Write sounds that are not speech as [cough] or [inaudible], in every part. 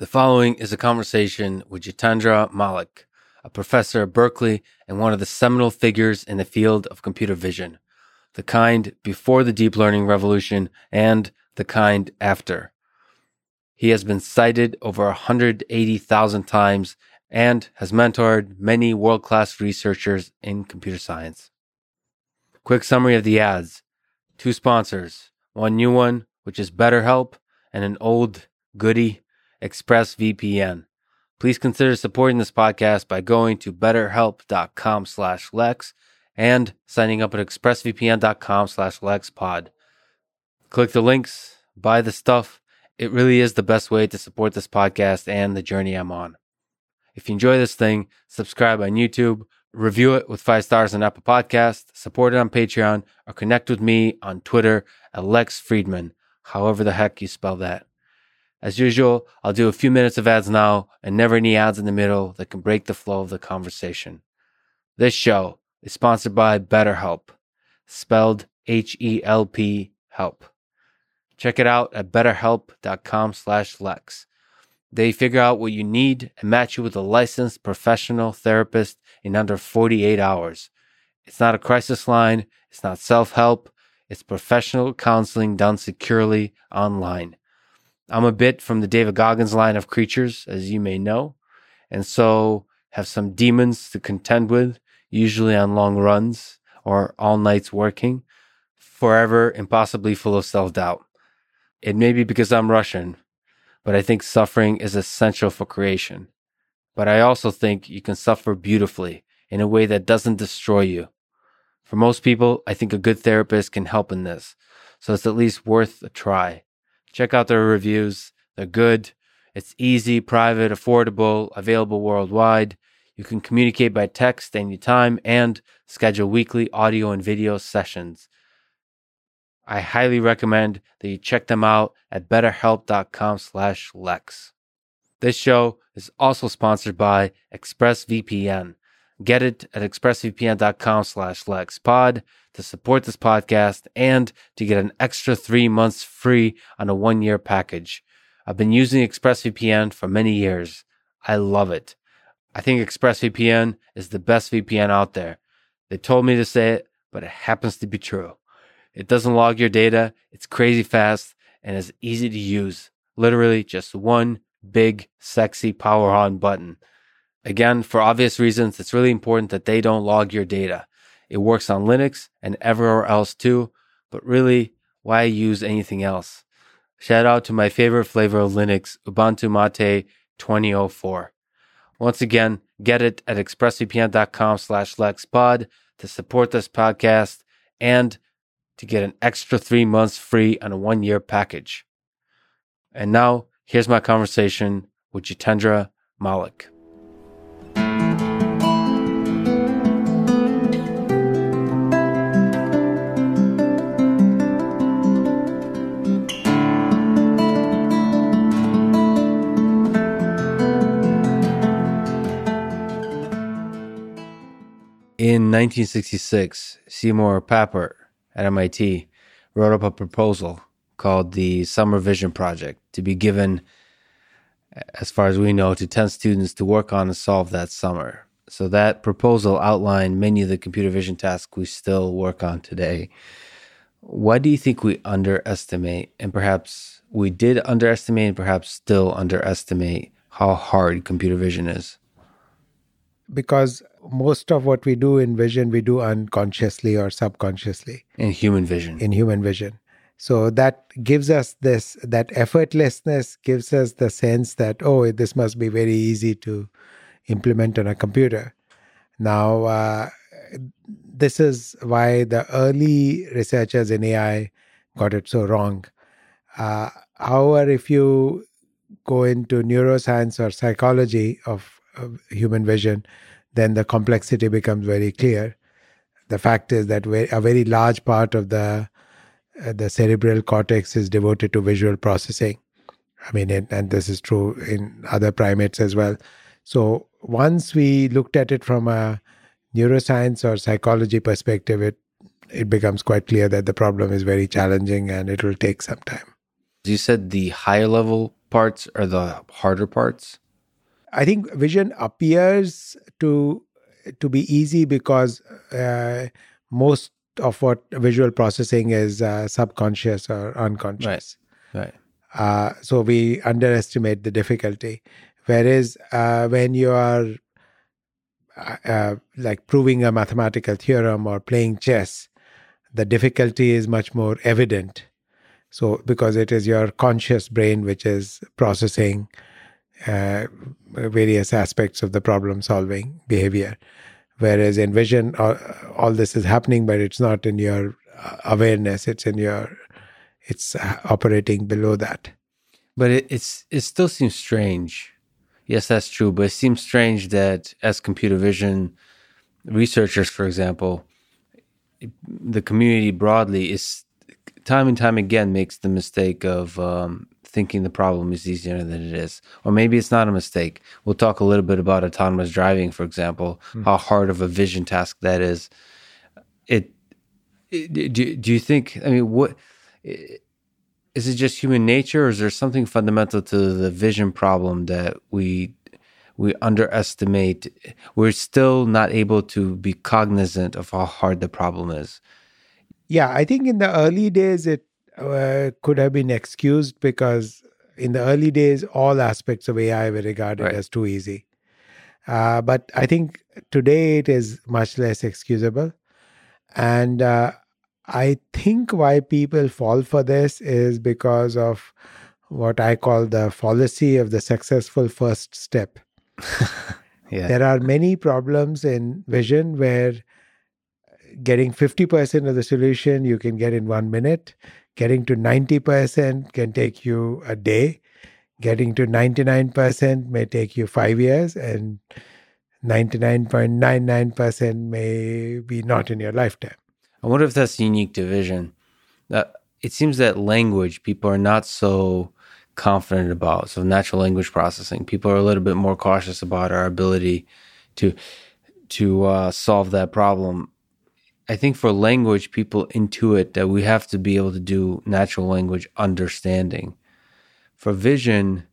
The following is a conversation with Jitendra Malik, a professor at Berkeley and one of the seminal figures in the field of computer vision, the kind before the deep learning revolution and the kind after. He has been cited over 180,000 times and has mentored many world class researchers in computer science. Quick summary of the ads two sponsors, one new one, which is BetterHelp, and an old goody ExpressVPN. Please consider supporting this podcast by going to betterhelp.com slash Lex and signing up at expressvpn.com slash LexPod. Click the links, buy the stuff. It really is the best way to support this podcast and the journey I'm on. If you enjoy this thing, subscribe on YouTube, review it with five stars on Apple Podcast, support it on Patreon, or connect with me on Twitter at Lex Fridman, however the heck you spell that. As usual, I'll do a few minutes of ads now and never any ads in the middle that can break the flow of the conversation. This show is sponsored by BetterHelp, spelled H-E-L-P help. Check it out at betterhelp.com slash Lex. They figure out what you need and match you with a licensed professional therapist in under 48 hours. It's not a crisis line. It's not self-help. It's professional counseling done securely online. I'm a bit from the David Goggins line of creatures, as you may know, and so have some demons to contend with, usually on long runs or all nights working, forever impossibly full of self doubt. It may be because I'm Russian, but I think suffering is essential for creation. But I also think you can suffer beautifully in a way that doesn't destroy you. For most people, I think a good therapist can help in this, so it's at least worth a try. Check out their reviews. They're good. It's easy, private, affordable, available worldwide. You can communicate by text anytime and schedule weekly audio and video sessions. I highly recommend that you check them out at betterhelp.com slash Lex. This show is also sponsored by ExpressVPN. Get it at expressvpn.com slash lexpod to support this podcast and to get an extra three months free on a one year package. I've been using ExpressVPN for many years. I love it. I think ExpressVPN is the best VPN out there. They told me to say it, but it happens to be true. It doesn't log your data. It's crazy fast and is easy to use. Literally just one big, sexy power on button. Again, for obvious reasons, it's really important that they don't log your data. It works on Linux and everywhere else too, but really, why use anything else? Shout out to my favorite flavor of Linux, Ubuntu Mate 2004. Once again, get it at expressvpn.com slash lexpod to support this podcast and to get an extra three months free on a one year package. And now, here's my conversation with Jitendra Malik. In 1966, Seymour Papert at MIT wrote up a proposal called the Summer Vision Project to be given, as far as we know, to 10 students to work on and solve that summer. So that proposal outlined many of the computer vision tasks we still work on today. Why do you think we underestimate, and perhaps we did underestimate, and perhaps still underestimate how hard computer vision is? Because most of what we do in vision we do unconsciously or subconsciously. In human vision. In human vision. So that gives us this that effortlessness gives us the sense that oh this must be very easy to implement on a computer. Now uh, this is why the early researchers in ai got it so wrong. Uh, however if you go into neuroscience or psychology of, of human vision then the complexity becomes very clear. The fact is that a very large part of the uh, the cerebral cortex is devoted to visual processing. I mean, it, and this is true in other primates as well. So once we looked at it from a neuroscience or psychology perspective, it it becomes quite clear that the problem is very challenging and it will take some time. You said the higher level parts are the harder parts? I think vision appears to to be easy because uh, most of what visual processing is uh, subconscious or unconscious. Right. Right. Uh, so we underestimate the difficulty. Whereas uh, when you are uh, uh, like proving a mathematical theorem or playing chess, the difficulty is much more evident. So because it is your conscious brain which is processing uh, various aspects of the problem solving behavior. Whereas in vision, all, all, this is happening, but it's not in your awareness. It's in your, it's operating below that. But it, it's it still seems strange. Yes, that's true. But it seems strange that as computer vision researchers, for example, the community broadly is time and time again makes the mistake of um, thinking the problem is easier than it is. Or maybe it's not a mistake. We'll talk a little bit about autonomous driving, for example, mm. how hard of a vision task that is. It, it do, do you think, I mean, what is it just human nature or is there something fundamental to the vision problem that we we underestimate we're still not able to be cognizant of how hard the problem is yeah i think in the early days it uh, could have been excused because in the early days, all aspects of AI were regarded right. as too easy. Uh, but I think today it is much less excusable. And uh, I think why people fall for this is because of what I call the fallacy of the successful first step. [laughs] yeah. There are many problems in vision where getting 50% of the solution you can get in one minute Getting to 90% can take you a day. Getting to 99% may take you five years, and 99.99% may be not in your lifetime. I wonder if that's unique to vision. Uh, it seems that language people are not so confident about. So natural language processing, people are a little bit more cautious about our ability to to uh, solve that problem. I think for language, people intuit that we have to be able to do natural language understanding. For vision,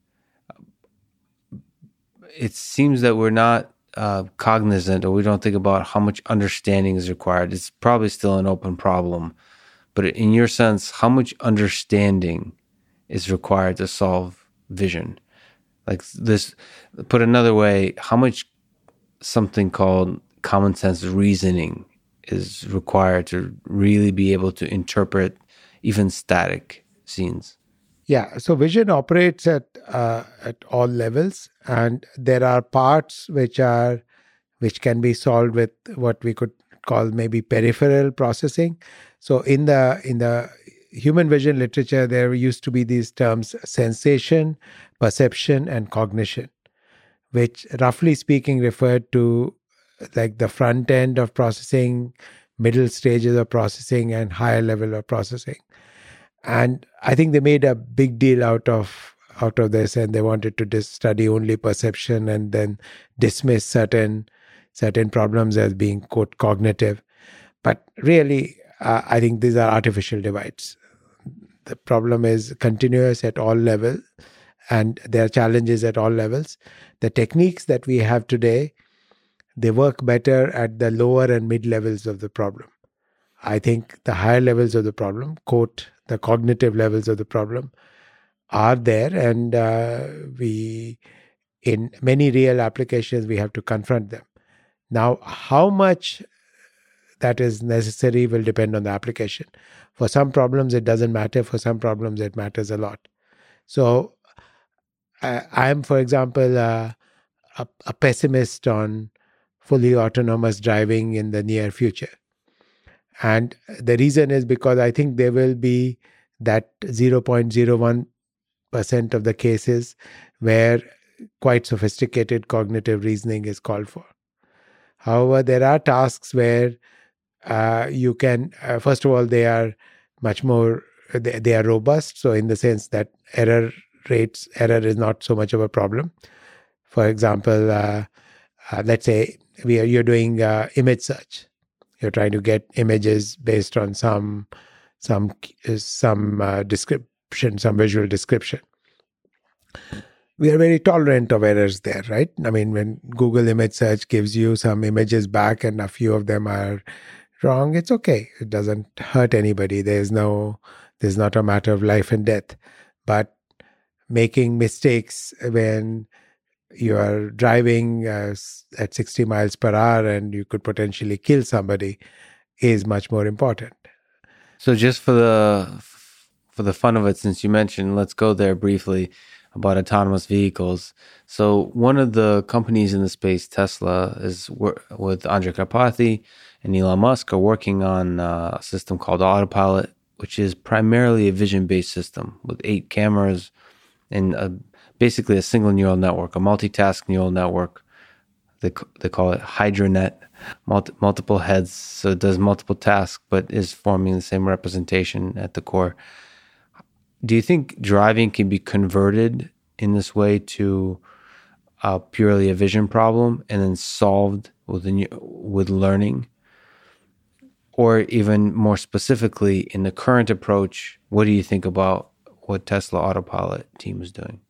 it seems that we're not uh, cognizant or we don't think about how much understanding is required. It's probably still an open problem. But in your sense, how much understanding is required to solve vision? Like this, put another way, how much something called common sense reasoning is required to really be able to interpret even static scenes. Yeah, so vision operates at uh, at all levels, and there are parts which are which can be solved with what we could call maybe peripheral processing. So in the in the human vision literature, there used to be these terms sensation, perception, and cognition, which roughly speaking referred to like the front end of processing, middle stages of processing, and higher level of processing. And I think they made a big deal out of out of this, and they wanted to dis- study only perception and then dismiss certain certain problems as being quote cognitive. But really, uh, I think these are artificial divides. The problem is continuous at all levels, and there are challenges at all levels. The techniques that we have today they work better at the lower and mid levels of the problem. I think the higher levels of the problem, quote, the cognitive levels of the problem, are there, and uh, we, in many real applications, we have to confront them. Now, how much that is necessary will depend on the application. For some problems, it doesn't matter. For some problems, it matters a lot. So, I am, for example, uh, a, a pessimist on fully autonomous driving in the near future. And the reason is because I think there will be that 0.01% of the cases where quite sophisticated cognitive reasoning is called for. However, there are tasks where uh, you can, uh, first of all, they are much more, they, they, are robust. So, in the sense that error rates, error is not so much of a problem. For example, uh, uh let's say we are, you're doing uh, image search. You're trying to get images based on some some some uh, description, some visual description. we are very tolerant of errors there, right? I mean, when Google image search gives you some images back and a few of them are wrong, it's okay. It doesn't hurt anybody. There's no, there's not a matter of life and death. But making mistakes when you are driving uh, at 60 miles per hour and you could potentially kill somebody is much more important. So just for the for the fun of it since you mentioned let's go there briefly about autonomous vehicles. So one of the companies in the space Tesla is with Andrej Karpathy and Elon Musk are working on uh, a system called Autopilot which is primarily a vision-based system with eight cameras and a basically a single neural network, a multitask neural network. They, they call it HydraNet, multi, multiple heads. So it does multiple tasks, but is forming the same representation at the core. Do you think driving can be converted in this way to uh, purely a vision problem and then solved with, a, with learning? Or even more specifically, in the current approach, what do you think about what Tesla Autopilot team is doing?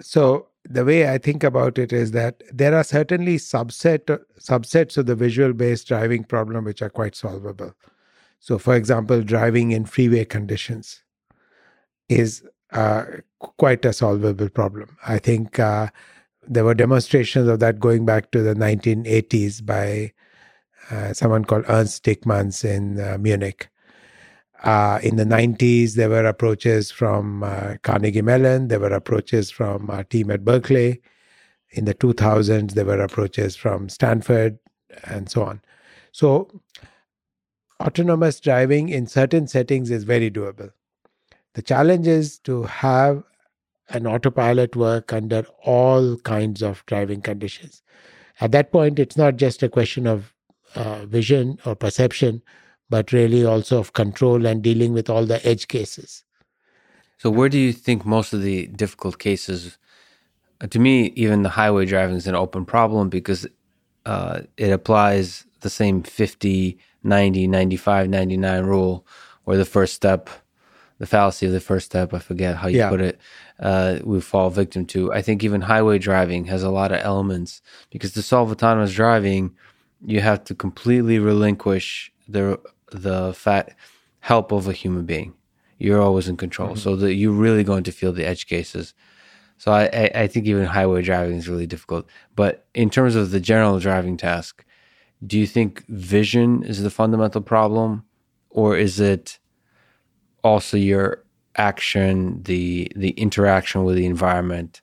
So the way I think about it is that there are certainly subset subsets of the visual based driving problem which are quite solvable. So, for example, driving in freeway conditions is uh, quite a solvable problem. I think uh, there were demonstrations of that going back to the 1980s by uh, someone called Ernst Dickmanns in uh, Munich. Uh, in the 90s, there were approaches from uh, Carnegie Mellon, there were approaches from our team at Berkeley. In the 2000s, there were approaches from Stanford and so on. So, autonomous driving in certain settings is very doable. The challenge is to have an autopilot work under all kinds of driving conditions. At that point, it's not just a question of uh, vision or perception, but really also of control and dealing with all the edge cases. So, where do you think most of the difficult cases? Uh, to me, even the highway driving is an open problem because uh, it applies the same 50, 90, 95, 99 rule, or the first step, the fallacy of the first step, I forget how you yeah. put it, uh, we fall victim to. I think even highway driving has a lot of elements because to solve autonomous driving, you have to completely relinquish the the fat help of a human being. You're always in control, mm-hmm. so that you're really going to feel the edge cases. So I, I, I think even highway driving is really difficult. But in terms of the general driving task, do you think vision is the fundamental problem, or is it also your action, the the interaction with the environment,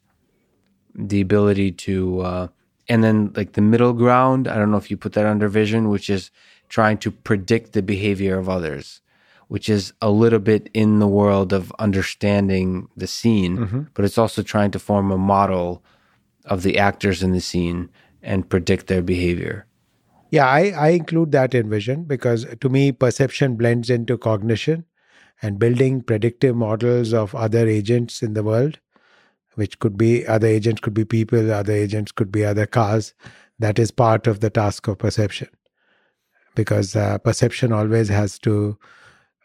the ability to, uh, and then like the middle ground? I don't know if you put that under vision, which is trying to predict the behavior of others, which is a little bit in the world of understanding the scene, mm-hmm. but it's also trying to form a model of the actors in the scene and predict their behavior. Yeah, I, I include that in vision because to me, perception blends into cognition and building predictive models of other agents in the world, which could be other agents, could be people, other agents could be other cars. That is part of the task of perception because uh, perception always has to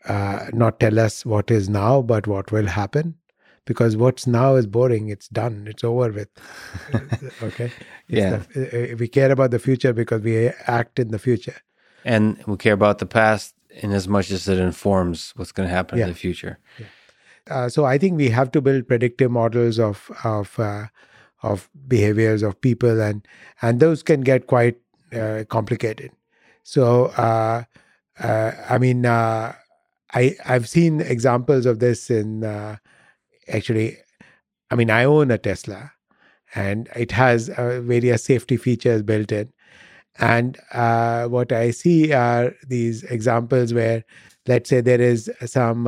uh, not tell us what is now, but what will happen. Because what's now is boring. It's done. It's over with. okay. It's yeah. The, uh, we care about the future because we act in the future. And we care about the past in as much as it informs what's going to happen yeah. in the future. Yeah. Uh, so I think we have to build predictive models of of uh, of behaviors of people, and and those can get quite uh, complicated. So, uh, uh, I mean, uh, I I've seen examples of this in uh, actually. I mean, I own a Tesla, and it has uh, various safety features built in. And uh, what I see are these examples where, let's say, there is some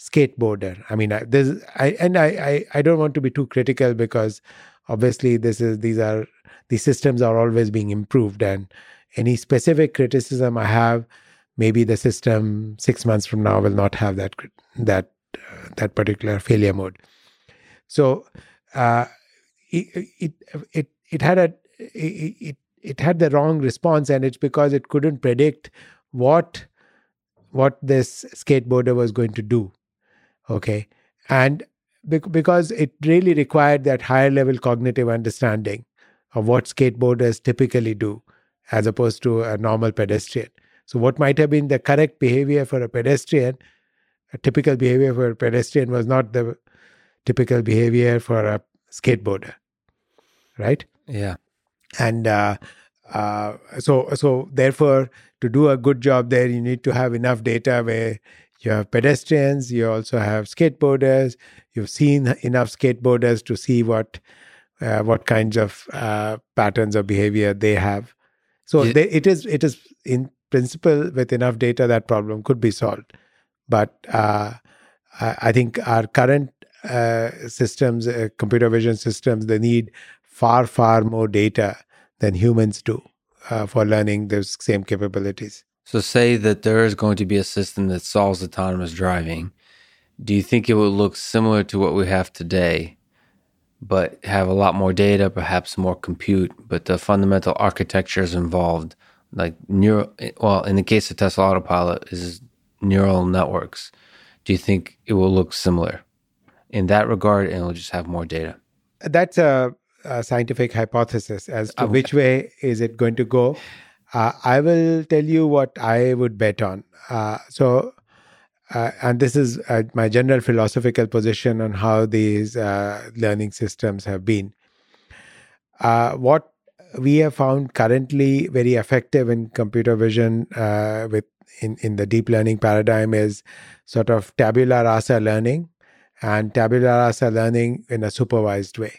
skateboarder. I mean, this I and I, I I don't want to be too critical because obviously this is these are these systems are always being improved and any specific criticism I have, maybe the system six months from now will not have that that uh, that particular failure mode. So uh, it, it it it had a it it had the wrong response, and it's because it couldn't predict what what this skateboarder was going to do. Okay, and because it really required that higher level cognitive understanding of what skateboarders typically do as opposed to a normal pedestrian. So, what might have been the correct behavior for a pedestrian, a typical behavior for a pedestrian was not the typical behavior for a skateboarder, right? Yeah. And uh, uh, so, so therefore, to do a good job there, you need to have enough data where you have pedestrians, you also have skateboarders. You've seen enough skateboarders to see what uh, what kinds of uh, patterns of behavior they have. So yeah. they, it is it is in principle with enough data that problem could be solved. But uh, I, I, think our current uh, systems, uh, computer vision systems, they need far far more data than humans do uh, for learning those same capabilities. So, say that there is going to be a system that solves autonomous driving. Do you think it would look similar to what we have today, but have a lot more data, perhaps more compute, but the fundamental architectures involved, like neural, well, in the case of Tesla Autopilot, is neural networks. Do you think it will look similar in that regard, and it'll just have more data? That's a, a scientific hypothesis as to okay. which way is it going to go. Uh, I will tell you what I would bet on. Uh, so, uh, and this is uh, my general philosophical position on how these uh, learning systems have been. Uh, what we have found currently very effective in computer vision with in, in the deep learning paradigm is sort of tabula rasa learning and tabula rasa learning in a supervised way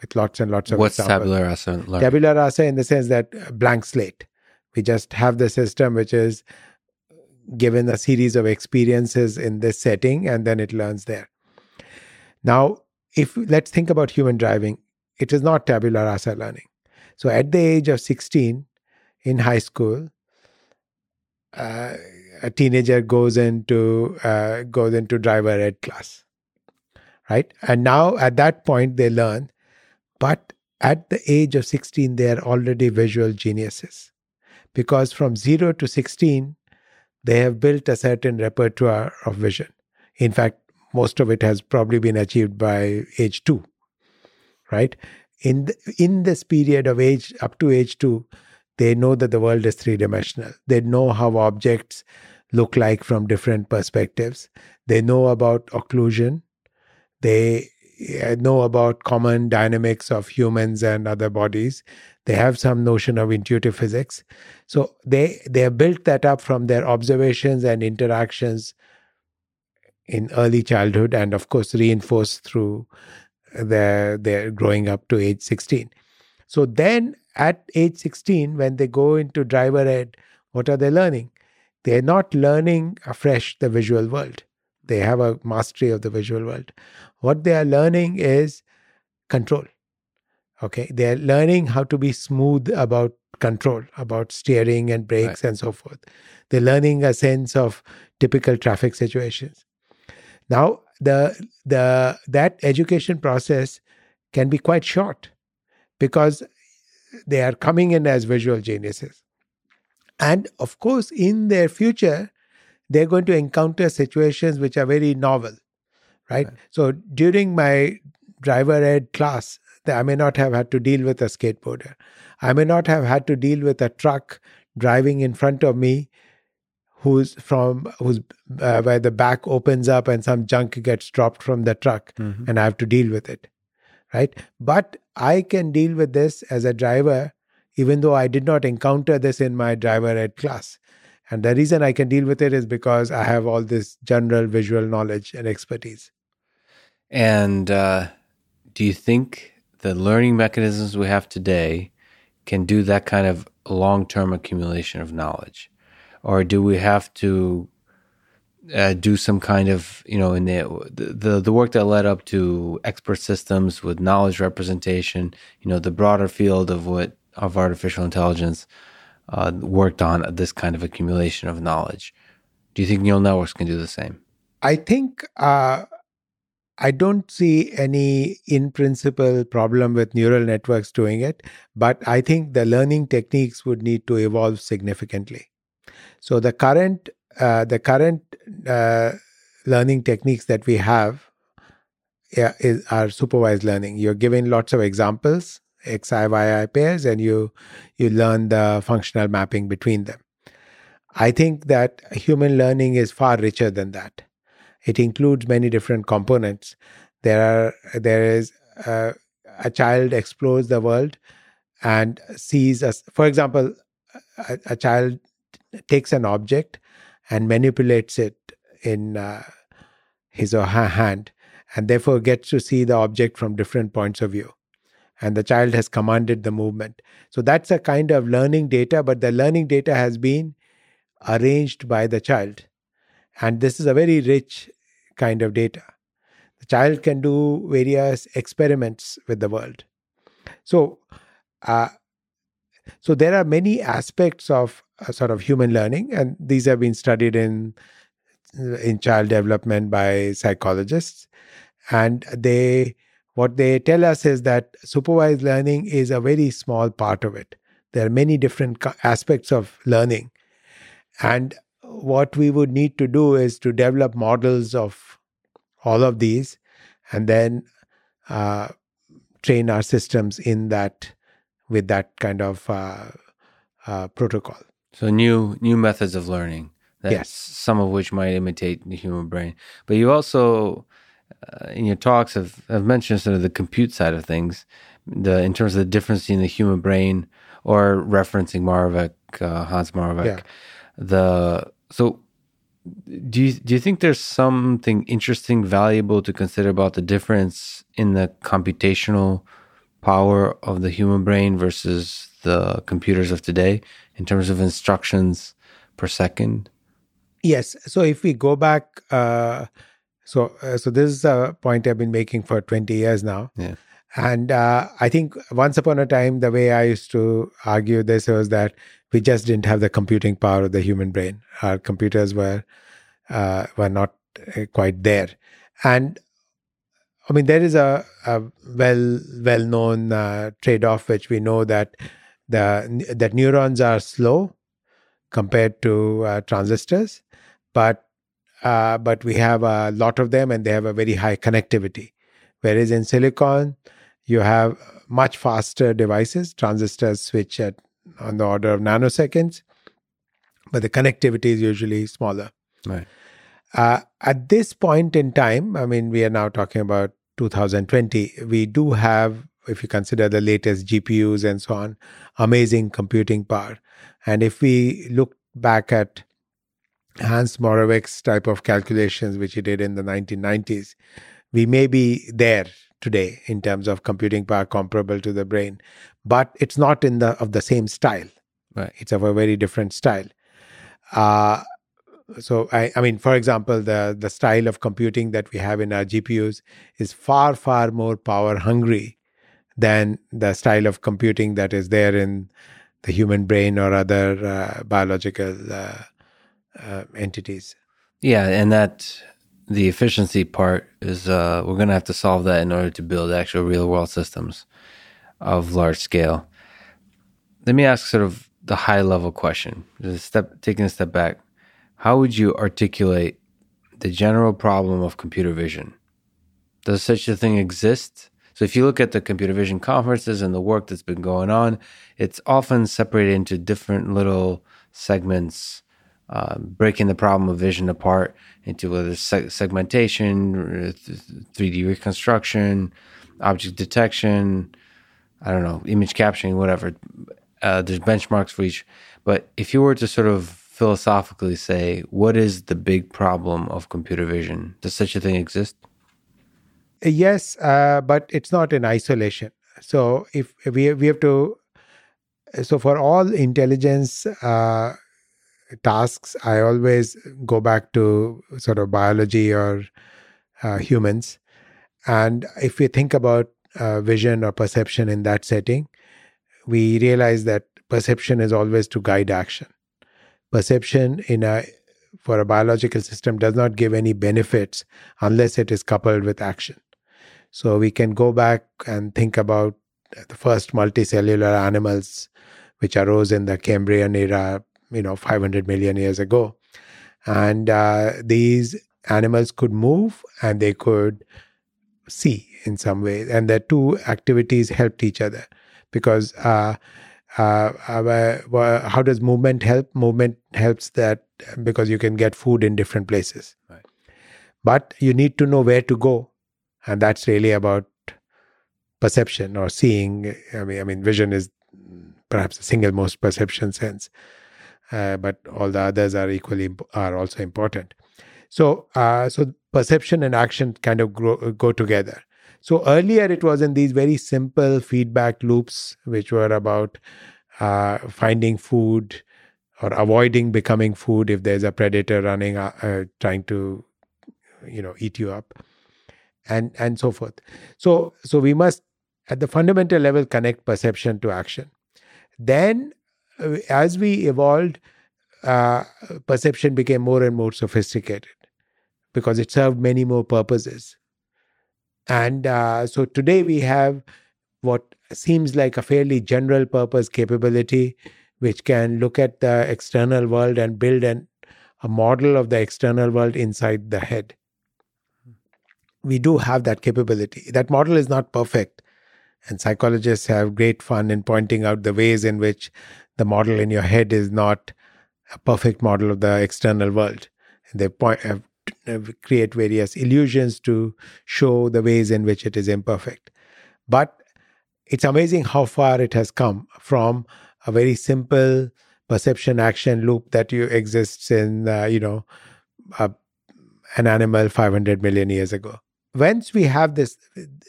with lots and lots of what's examples. tabula rasa learning? tabula rasa in the sense that blank slate we just have the system which is given a series of experiences in this setting and then it learns there. Now, if let's think about human driving, it is not tabula rasa learning. So at the age of 16 in high school, uh, a teenager goes into uh, goes into driver ed class, right? And now at that point they learn, but at the age of 16 they are already visual geniuses because from 0 to 16, they have built a certain repertoire of vision. In fact, most of it has probably been achieved by age 2, right? In, the, in this period of age up to age 2, they know that the world is three dimensional. They know how objects look like from different perspectives. They know about occlusion. They know about common dynamics of humans and other bodies. They have some notion of intuitive physics. So they they have built that up from their observations and interactions in early childhood and of course reinforced through their their growing up to age 16 so then at age 16 when they go into driver ed what are they learning? They're not learning afresh the visual world they have a mastery of the visual world. What they are learning is control okay? They're learning how to be smooth about control about steering and brakes right. and so forth. They're learning a sense of typical traffic situations. Now the the that education process can be quite short because they are coming in as visual geniuses. And of course in their future they're going to encounter situations which are very novel right, right. so during my driver ed class I may not have had to deal with a skateboarder. I may not have had to deal with a truck driving in front of me who's from who's uh, where the back opens up and some junk gets dropped from the truck mm-hmm. and I have to deal with it. Right? But I can deal with this as a driver even though I did not encounter this in my driver ed class. And the reason I can deal with it is because I have all this general visual knowledge and expertise. And uh, do you think the learning mechanisms we have today can do that kind of long term accumulation of knowledge? Or do we have to uh, do some kind of, you know, in the, the, the work that led up to expert systems with knowledge representation, you know, the broader field of what of artificial intelligence uh, worked on this kind of accumulation of knowledge. Do you think neural networks can do the same? I think uh, I don't see any in principle problem with neural networks doing it, but I think the learning techniques would need to evolve significantly. So the current uh, the current uh, learning techniques that we have yeah, is, are supervised learning. You're given lots of examples, xi, yi pairs, and you you learn the functional mapping between them. I think that human learning is far richer than that. It includes many different components. There are there is uh, a child explores the world and sees us. For example, a, a child takes an object and manipulates it in uh, his or her hand and therefore gets to see the object from different points of view and the child has commanded the movement. So that's a kind of learning data but the learning data has been arranged by the child. And this is a very rich kind of data. The child can do various experiments with the world. So uh, so there are many aspects of uh, sort of human learning, and these have been studied in in child development by psychologists. And they what they tell us is that supervised learning is a very small part of it. There are many different aspects of learning, and what we would need to do is to develop models of all of these, and then uh, train our systems in that with that kind of uh, uh, protocol. So new new methods of learning. Yes. Some of which might imitate the human brain, but you also uh, in your talks have, have mentioned sort of the compute side of things, the in terms of the difference in the human brain, or referencing Moravec, uh, Hans Moravec. Yeah. The so do you do you think there's something interesting, valuable to consider about the difference in the computational power of the human brain versus the computers of today in terms of instructions per second? Yes. So if we go back, uh, so uh, so this is a point I've been making for 20 years now. Yeah. And uh, I think once upon a time, the way I used to argue this was that we just didn't have the computing power of the human brain. Our computers were uh, were not uh, quite there, and I mean, there is a, a well well known uh, trade off, which we know that the that neurons are slow compared to uh, transistors, but uh, but we have a lot of them, and they have a very high connectivity. Whereas in silicon, you have much faster devices. Transistors switch at on the order of nanoseconds, but the connectivity is usually smaller. Right. Uh, at this point in time, I mean, we are now talking about 2020. We do have, if you consider the latest GPUs and so on, amazing computing power. And if we look back at Hans Moravec's type of calculations, which he did in the 1990s, we may be there today in terms of computing power comparable to the brain, but it's not in the of the same style. Right. It's of a very different style. Uh, so I, I mean, for example, the the style of computing that we have in our GPUs is far far more power hungry than the style of computing that is there in the human brain or other uh, biological uh, uh, entities. Yeah, and that the efficiency part is uh, we're going to have to solve that in order to build actual real world systems of large scale. Let me ask sort of the high level question. Step taking a step back how would you articulate the general problem of computer vision? Does such a thing exist? So, if you look at the computer vision conferences and the work that's been going on, it's often separated into different little segments, uh, breaking the problem of vision apart into whether seg- segmentation, 3D reconstruction, object detection, I don't know, image capturing, whatever. Uh, there's benchmarks for each. But if you were to sort of philosophically say, what is the big problem of computer vision? Does such a thing exist? Yes, uh, but it's not in isolation. So if we we have to, so for all intelligence uh, tasks, I always go back to sort of biology or uh, humans, and if we think about uh, vision or perception in that setting, we realize that perception is always to guide action perception in a for a biological system does not give any benefits unless it is coupled with action. So we can go back and think about the first multicellular animals which arose in the Cambrian era, you know, 500 million years ago. And uh, these animals could move and they could see in some way, and the two activities helped each other because. Uh, uh, how does movement help? Movement helps that because you can get food in different places. Right. But you need to know where to go, and that's really about perception or seeing. I mean, I mean, vision is perhaps the single most perception sense, uh, but all the others are equally are also important. So, uh, so perception and action kind of grow, go together. So earlier it was in these very simple feedback loops, which were about uh, finding food or avoiding becoming food if there's a predator running, uh, uh trying to, you know, eat you up, and and so forth. So so we must at the fundamental level connect perception to action. Then, uh, as we evolved, uh, perception became more and more sophisticated because it served many more purposes. And uh, so today we have what seems like a fairly general purpose capability, which can look at the external world and build an, a model of the external world inside the head. We do have that capability. That model is not perfect. And psychologists have great fun in pointing out the ways in which the model in your head is not a perfect model of the external world. They point, uh, create various illusions to show the ways in which it is imperfect. But it's amazing how far it has come from a very simple perception action loop that you exists in, uh, you know, uh, an animal 500 million years ago. Once we have this,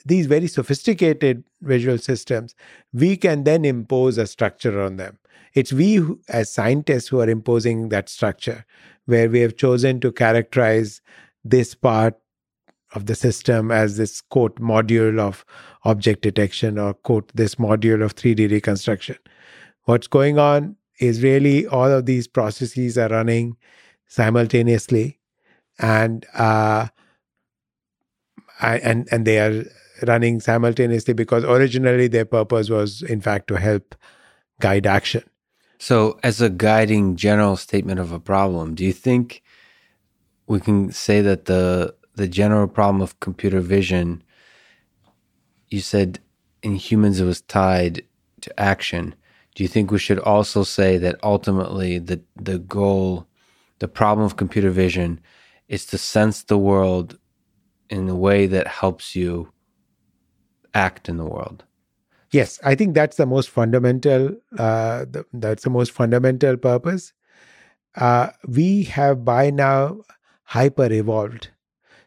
these very sophisticated visual systems, we can then impose a structure on them. It's we who, as scientists who are imposing that structure where we have chosen to characterize this part of the system as this quote module of object detection or quote this module of 3D reconstruction. What's going on is really all of these processes are running simultaneously and uh, and and they are running simultaneously because originally their purpose was in fact to help guide action so, as a guiding general statement of a problem, do you think we can say that the the general problem of computer vision, you said in humans it was tied to action. Do you think we should also say that ultimately the the goal, the problem of computer vision, is to sense the world in a way that helps you act in the world? Yes i think that's the most fundamental uh, the, that's the most fundamental purpose. Uh, we have by now hyper evolved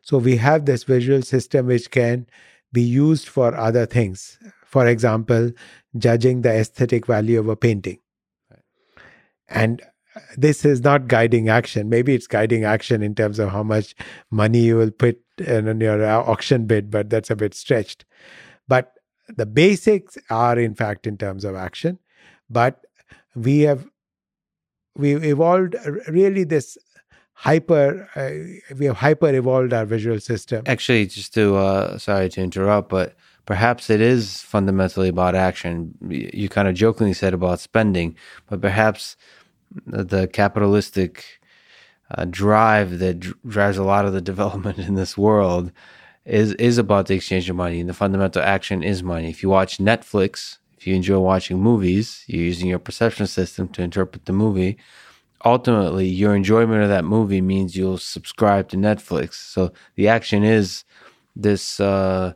so we have this visual system which can be used for other things. For example judging the aesthetic value of a painting. And this is not guiding action. Maybe it's guiding action in terms of how much money you will put in your auction bid but that's a bit stretched. But the basics are in fact in terms of action but we have we evolved really this hyper uh, we have hyper evolved our visual system. Actually just to uh, sorry to interrupt but perhaps it is fundamentally about action. You kind of jokingly said about spending but perhaps the capitalistic uh, drive that drives a lot of the [laughs] development in this world is is about the exchange of money, and the fundamental action is money. If you watch Netflix, if you enjoy watching movies, you're using your perception system to interpret the movie. Ultimately, your enjoyment of that movie means you'll subscribe to Netflix. So the action is this uh,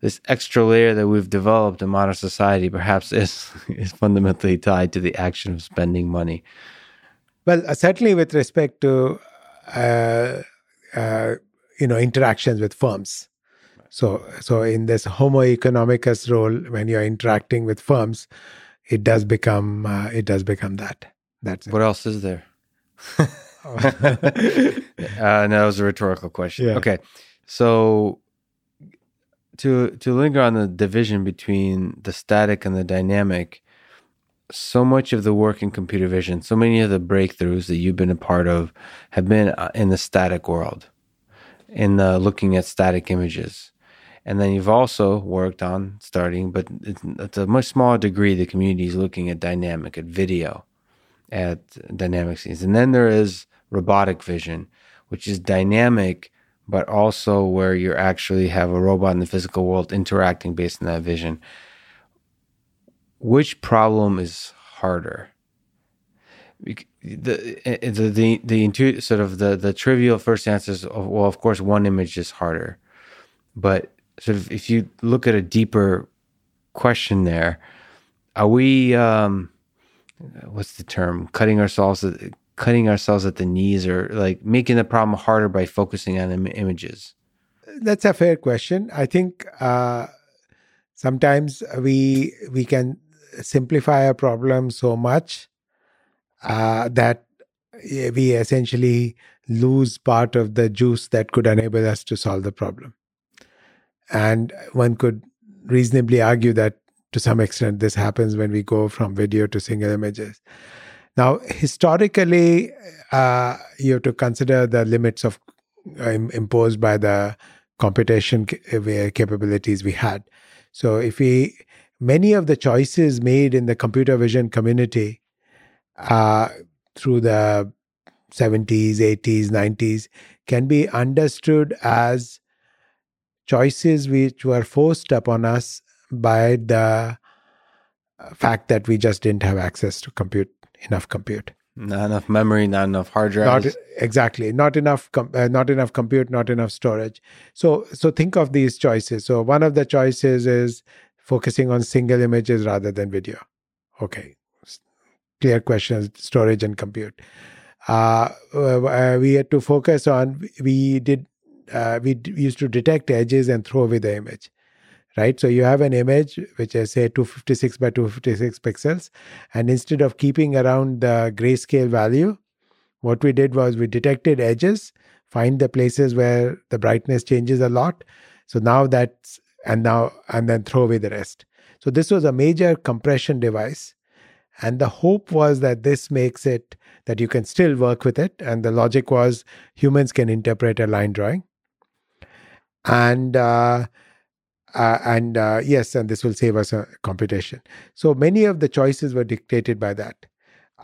this extra layer that we've developed in modern society. Perhaps [laughs] is is fundamentally tied to the action of spending money. Well, uh, certainly with respect to uh, uh you know interactions with firms. So so in this homo economicus role when you're interacting with firms it does become uh, it does become that. That's what it. else is there? [laughs] Uh, no, that was a rhetorical question. Yeah. okay. So to to linger on the division between the static and the dynamic so much of the work in computer vision so many of the breakthroughs that you've been a part of have been uh, in the static world in the looking at static images. And then you've also worked on starting, but it's, it's a much smaller degree. The community is looking at dynamic, at video, at dynamic scenes. And then there is robotic vision, which is dynamic, but also where you actually have a robot in the physical world interacting based on that vision. Which problem is harder? The the the, the intu- sort of the the trivial first answer is well of course one image is harder. But sort of if you look at a deeper question there are we um what's the term? Cutting ourselves cutting ourselves at the knees or like making the problem harder by focusing on Im- images? That's a fair question. I think uh sometimes we we can simplify a problem so much uh, that we essentially lose part of the juice that could enable us to solve the problem. And one could reasonably argue that to some extent this happens when we go from video to single images. Now, historically, uh, you have to consider the limits of uh, imposed by the computation uh, capabilities we had. So, if we many of the choices made in the computer vision community uh, through the 70s, 80s, 90s can be understood as choices which were forced upon us by the uh, fact that we just didn't have access to compute enough compute. Not enough memory not enough hard drives. Not exactly. Not enough com- uh, not enough compute not enough storage. So so think of these choices. So one of the choices is focusing on single images rather than video. Okay clear questions, storage and compute. Uh, uh, we had to focus on, we did, uh, we used to detect edges and throw away the image, right? So you have an image, which is say 256 by 256 pixels. And instead of keeping around the grayscale value, what we did was we detected edges, find the places where the brightness changes a lot. So now that's, and now, and then throw away the rest. So this was a major compression device and the hope was that this makes it that you can still work with it. And the logic was humans can interpret a line drawing. And uh, uh, and uh, yes, and this will save us a computation. So many of the choices were dictated by that.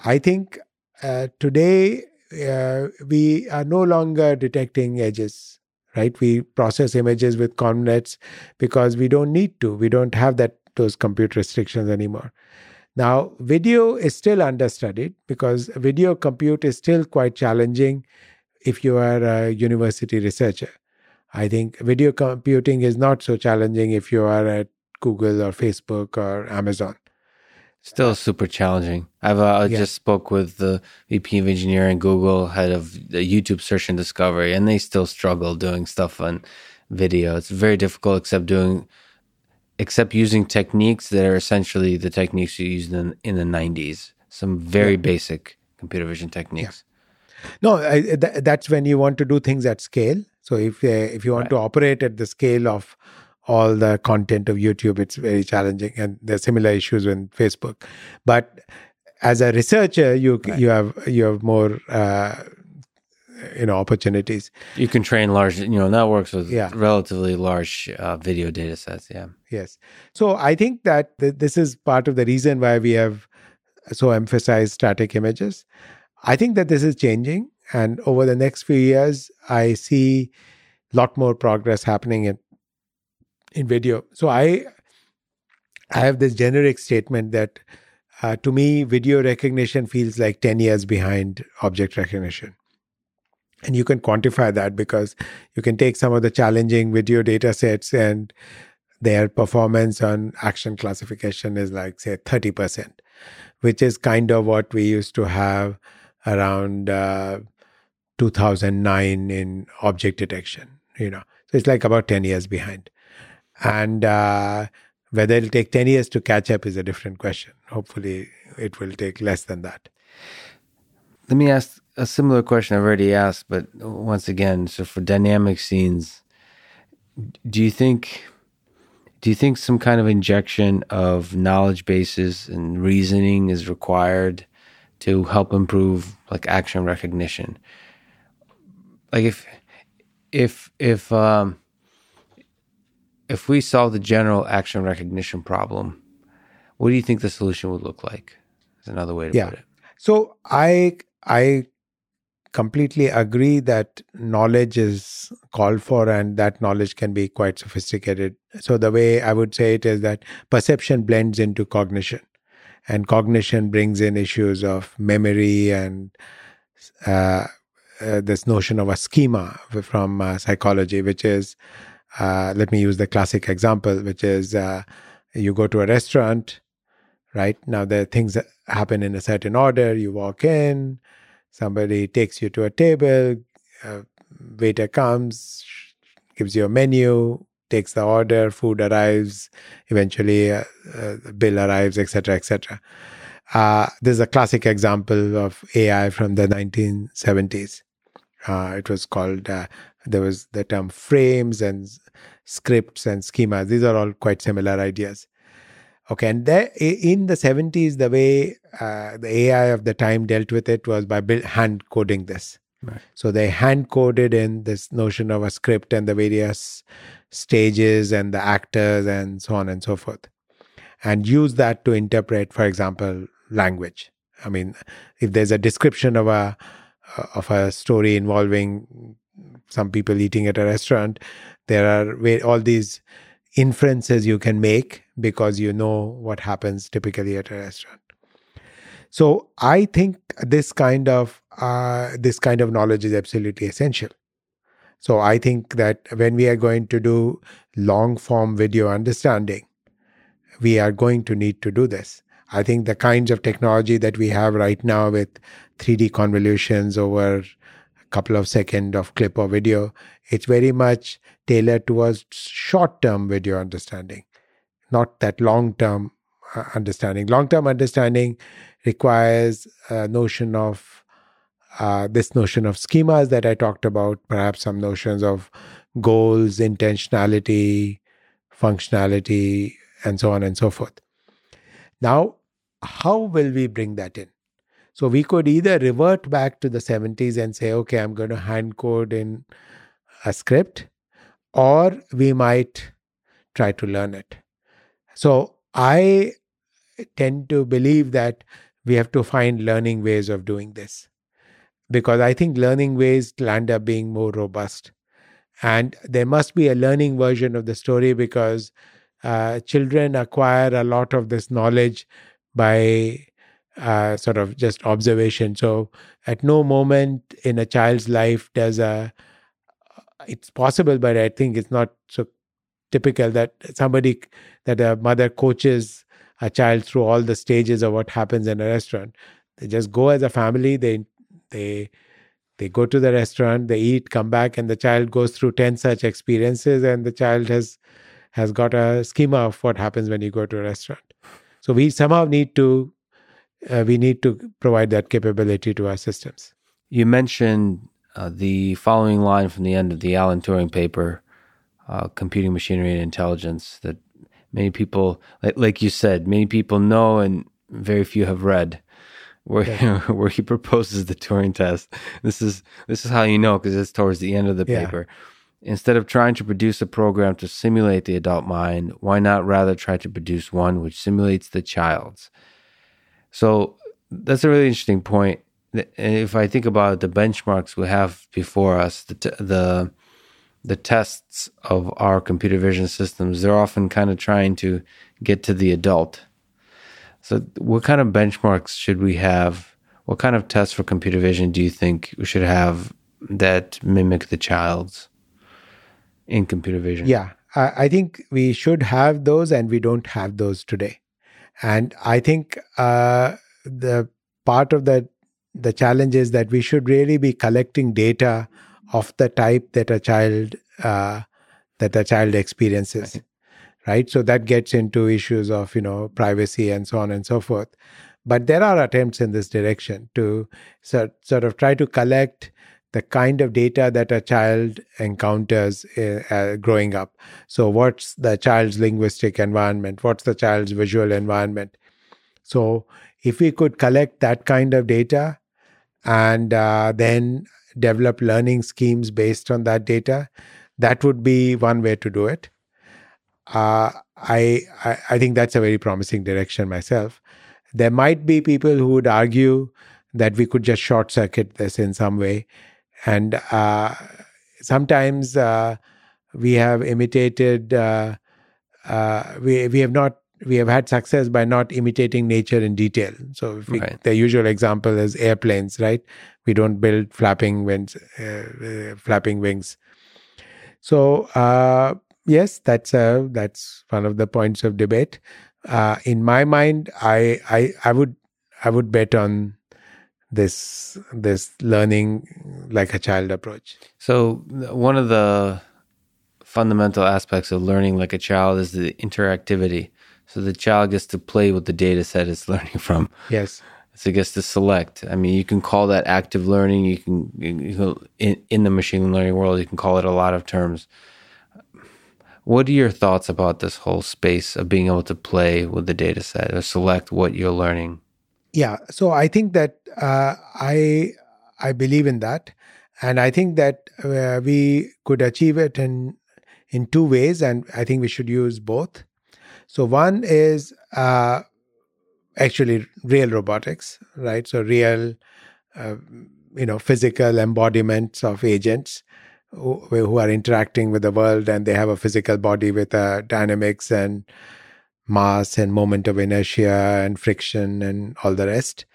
I think uh, today uh, we are no longer detecting edges, right? We process images with convnets because we don't need to. We don't have that those compute restrictions anymore. Now, video is still understudied because video compute is still quite challenging if you are a university researcher. I think video computing is not so challenging if you are at Google or Facebook or Amazon. Still super challenging. I've uh, yeah. just spoke with the VP of engineering, Google, head of the YouTube search and discovery, and they still struggle doing stuff on video. It's very difficult, except doing except using techniques that are essentially the techniques you used in, in the 90s, some very yeah. basic computer vision techniques. Yeah. No, I, th- that's when you want to do things at scale. So if uh, if you want right. to operate at the scale of all the content of YouTube, it's very challenging, and there are similar issues in Facebook. But as a researcher, you right. you have you have more uh, you know opportunities. You can train large you know networks with yeah. relatively large uh, video data sets yeah. Yes. So i think that th- this is part of the reason why we have so emphasized static images. I think that this is changing and over the next few years i see a lot more progress happening in in video. So i i have this generic statement that uh, to me video recognition feels like 10 years behind object recognition and you can quantify that because you can take some of the challenging video data sets and their performance on action classification is like, say, 30%, which is kind of what we used to have around uh, 2009 in object detection, you know. So it's like about 10 years behind. And uh, whether it'll take 10 years to catch up is a different question. Hopefully, it will take less than that. Let me ask a similar question I've already asked, but once again, so for dynamic scenes, do you think do you think some kind of injection of knowledge bases and reasoning is required to help improve like action recognition? Like if if if um if we solve the general action recognition problem, what do you think the solution would look like? Is another way to yeah. put it. So I I completely agree that knowledge is called for and that knowledge can be quite sophisticated. So, the way I would say it is that perception blends into cognition, and cognition brings in issues of memory and uh, uh, this notion of a schema from uh, psychology, which is uh, let me use the classic example, which is uh, you go to a restaurant, right? Now, the things that happen in a certain order. You walk in, somebody takes you to a table, a waiter comes, gives you a menu, takes the order, food arrives, eventually uh, uh, bill arrives, etc., etc. Uh, this is a classic example of AI from the 1970s. Uh, it was called, there was the term frames and scripts and schemas. These are all quite similar ideas. Okay, and there, in the 70s, the way uh, the AI of the time dealt with it was by build, hand coding this. Right. So they hand coded in this notion of a script and the various stages and the actors and so on and so forth, and use that to interpret, for example, language. I mean, if there's a description of a of a story involving some people eating at a restaurant, there are all these inferences you can make because you know what happens typically at a restaurant. So I think this kind of uh, this kind of knowledge is absolutely essential. So I think that when we are going to do long form video understanding, we are going to need to do this. I think the kinds of technology that we have right now with 3D convolutions over a couple of seconds of clip or video, it's very much tailored towards short term video understanding, not that long term uh, understanding. Long term understanding requires a notion of uh, this notion of schemas that I talked about, perhaps some notions of goals, intentionality, functionality, and so on and so forth. Now, how will we bring that in? So we could either revert back to the 70s and say, okay, I'm going to hand code in a script, or we might try to learn it. So I tend to believe that we have to find learning ways of doing this because I think learning ways land up being more robust. And there must be a learning version of the story because uh, children acquire a lot of this knowledge by uh, sort of just observation. So at no moment in a child's life does a it's possible, but I think it's not so typical that somebody that a mother coaches a child through all the stages of what happens in a restaurant. They just go as a family. They they they go to the restaurant, they eat, come back, and the child goes through ten such experiences, and the child has has got a schema of what happens when you go to a restaurant. So we somehow need to uh, we need to provide that capability to our systems. You mentioned uh, the following line from the end of the Alan Turing paper, uh, Computing Machinery and Intelligence, that many people, like, like, you said, many people know and very few have read. Where, yeah. [laughs] where he proposes the Turing test. This is this is how you know because it's towards the end of the yeah. paper. Instead of trying to produce a program to simulate the adult mind, why not rather try to produce one which simulates the child's? So that's a really interesting point if I think about the benchmarks we have before us, the t- the the tests of our computer vision systems, they're often kind of trying to get to the adult. So, what kind of benchmarks should we have? What kind of tests for computer vision do you think we should have that mimic the child's in computer vision? Yeah, I, think we should have those, and we don't have those today. And I think uh, the part of that the challenge is that we should really be collecting data of the type that a child uh, that a child experiences right. so that gets into issues of you know privacy and so on and so forth. But there are attempts in this direction to sort, sort of try to collect the kind of data that a child encounters uh, uh, growing up. So what's the child's linguistic environment? What's the child's visual environment? So if we could collect that kind of data and uh, then develop learning schemes based on that data. That would be one way to do it. Uh, I, I, I think that's a very promising direction myself. There might be people who would argue that we could just short circuit this in some way. And uh, sometimes uh, we have imitated, uh, uh, we, we have not we have had success by not imitating nature in detail. So we, right. the usual example is airplanes, right? We don't build flapping wings, uh, uh, flapping wings. So uh, yes, that's uh, that's one of the points of debate. Uh, in my mind, I, I I would I would bet on this this learning like a child approach. So one of the fundamental aspects of learning like a child is the interactivity. So the child gets to play with the data set it's [laughs] learning from. Yes. So it gets to select. I mean, you can call that active learning. You can, you can in, in the machine learning world, you can call it a lot of terms. What are your thoughts about this whole space of being able to play with the data set or select what you're learning? Yeah, so I think that uh, I I believe in that, and I think that uh, we could achieve it in in two ways, and I think we should use both. So one is uh, actually real robotics, right? So real, uh, you know, physical embodiments of agents who, who, are interacting with the world, and they have a physical body with uh, dynamics and mass and moment of inertia and friction and all the rest.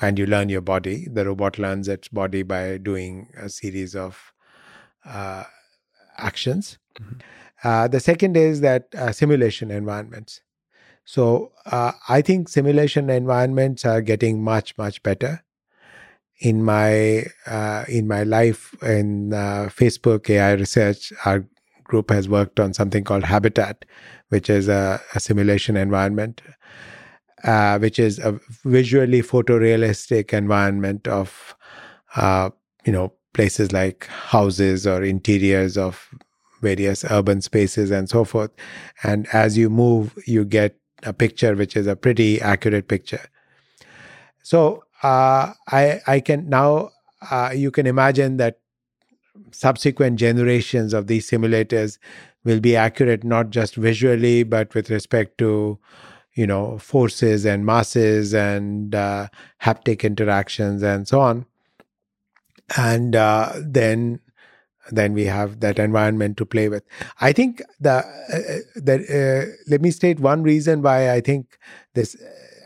And you learn your body. The robot learns its body by doing a series of uh, actions. Mm-hmm. Uh, the second is that uh, simulation environments. So uh, I think simulation environments are getting much much better. In my uh, in my life in uh, Facebook AI research, our group has worked on something called Habitat, which is a, a simulation environment, which is a visually photorealistic environment of you know places like houses or interiors of various urban spaces and so forth. And as you move, you get a picture which is a pretty accurate picture. So uh, I I can now uh, you can imagine that subsequent generations of these simulators will be accurate not just visually but with respect to you know forces and masses and uh, haptic interactions and so on and uh, then then we have that environment to play with. I think the uh, uh that uh, let me state one reason why I think this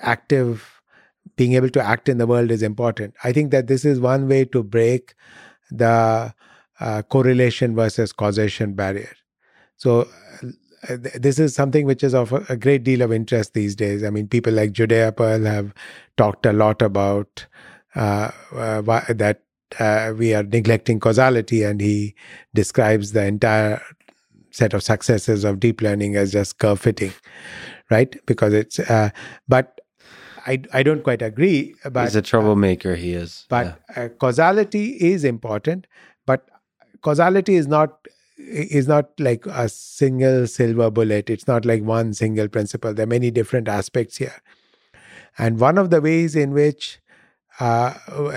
active being able to act in the world is important. I think that this is one way to break the uh, correlation versus causation barrier. So uh, this is something which is of a great deal of interest these days. I mean, people like Judea Pearl have talked a lot about uh, uh, that uh, we are neglecting causality, and he describes the entire set of successes of deep learning as just curve fitting, right? Because it's, uh, but I, I don't quite agree. But, He's a troublemaker, uh, he is. But yeah. uh, causality is important, but causality is not is not like a single silver bullet. It's not like one single principle. There are many different aspects here. And one of the ways in which uh,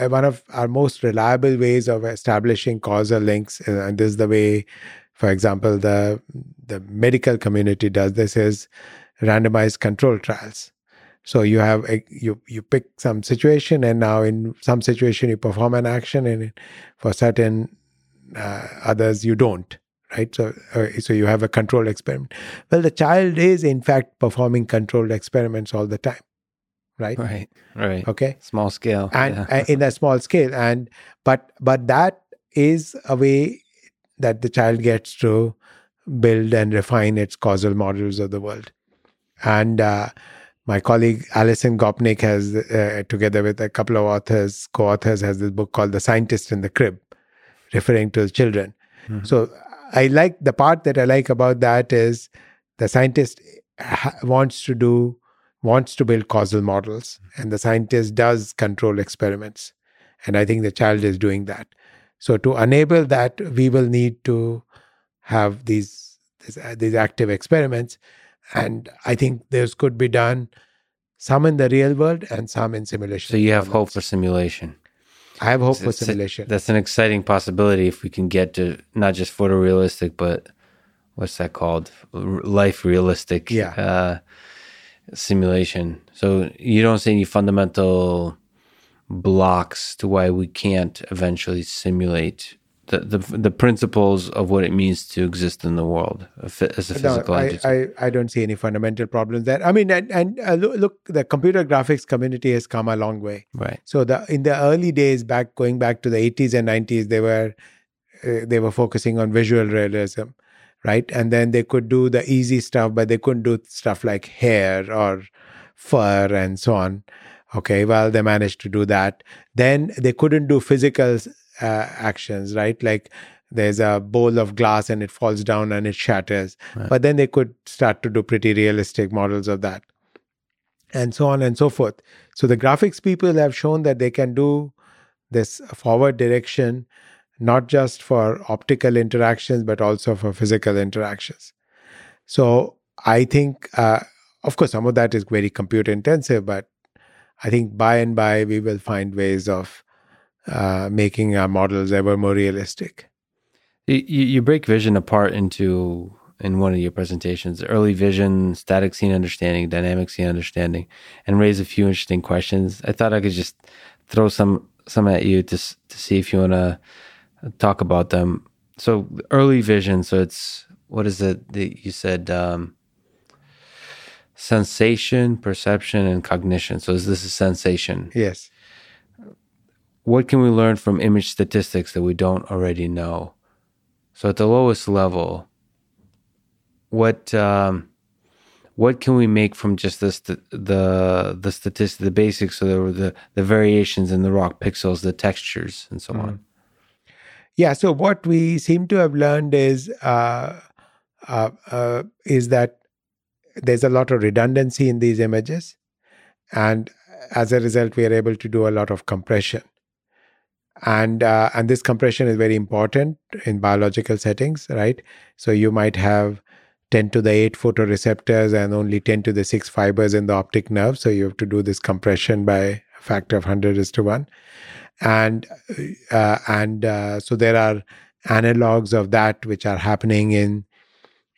one of our most reliable ways of establishing causal links, uh, and this is the way, for example, the the medical community does this is randomized control trials. So you have a, you you pick some situation, and now in some situation you perform an action, and for certain uh, others you don't. Right, so uh, so you have a controlled experiment. Well, the child is in fact performing controlled experiments all the time right? Right right. Okay? Small scale and yeah. Uh, in a small scale and but but that is a way that the child gets to build and refine its causal models of the world. And uh, my colleague Alison Gopnik has uh, together with a couple of authors co-authors has this book called the scientist in the crib referring to children. Mm-hmm. so i like the part that i like about that is the scientist ha- wants to do wants to build causal models, and the scientist does control experiments. And I think the child is doing that. So to enable that, we will need to have these these, uh, these active experiments, and I think this could be done some in the real world and some in simulation. So you have hope for simulation. I have hope for simulation. A, that's an exciting possibility if we can get to not just photorealistic, but what's that called? Life realistic. Yeah. Uh, simulation. So you don't see any fundamental blocks to why we can't eventually simulate the, the the principles of what it means to exist in the world as a physical no, entity. I, I, I don't see any fundamental problems there. I mean, and, and uh, look, look, the computer graphics community has come a long way. right. So the in the early days, back going back to the 80s and 90s, they were uh, they were focusing on visual realism, right? And then they could do the easy stuff, but they couldn't do stuff like hair or fur and so on. Okay, well, they managed to do that. Then they couldn't do physical uh, actions, right? Like there's a bowl of glass and it falls down and it shatters. Right. But then they could start to do pretty realistic models of that, and so on and so forth. So the graphics people have shown that they can do this forward direction, not just for optical interactions, but also for physical interactions. So I think, uh, of course, some of that is very computer intensive, but I think by and by we will find ways of uh, making our models ever more realistic. You, you you break vision apart into in one of your presentations early vision static scene understanding dynamic scene understanding and raise a few interesting questions i thought i could just throw some some at you to to see if you want to talk about them so early vision so it's what is it that you said um sensation perception and cognition so is this a sensation Yes. what can we learn from image statistics that we don't already know? So at the lowest level, what um, what can we make from just the the the statistics, the basics, or the the variations in the raw pixels, the textures, and so on? Yeah. So what we seem to have learned is uh, uh, uh, is that there's a lot of redundancy in these images, and as a result, we are able to do a lot of compression. And uh, and this compression is very important in biological settings, right? So you might have 10 to the 8 photoreceptors and only 10 to the 6 fibers in the optic nerve. So you have to do this compression by a factor of 100 is to 1 and uh, and uh, so there are analogs of that which are happening in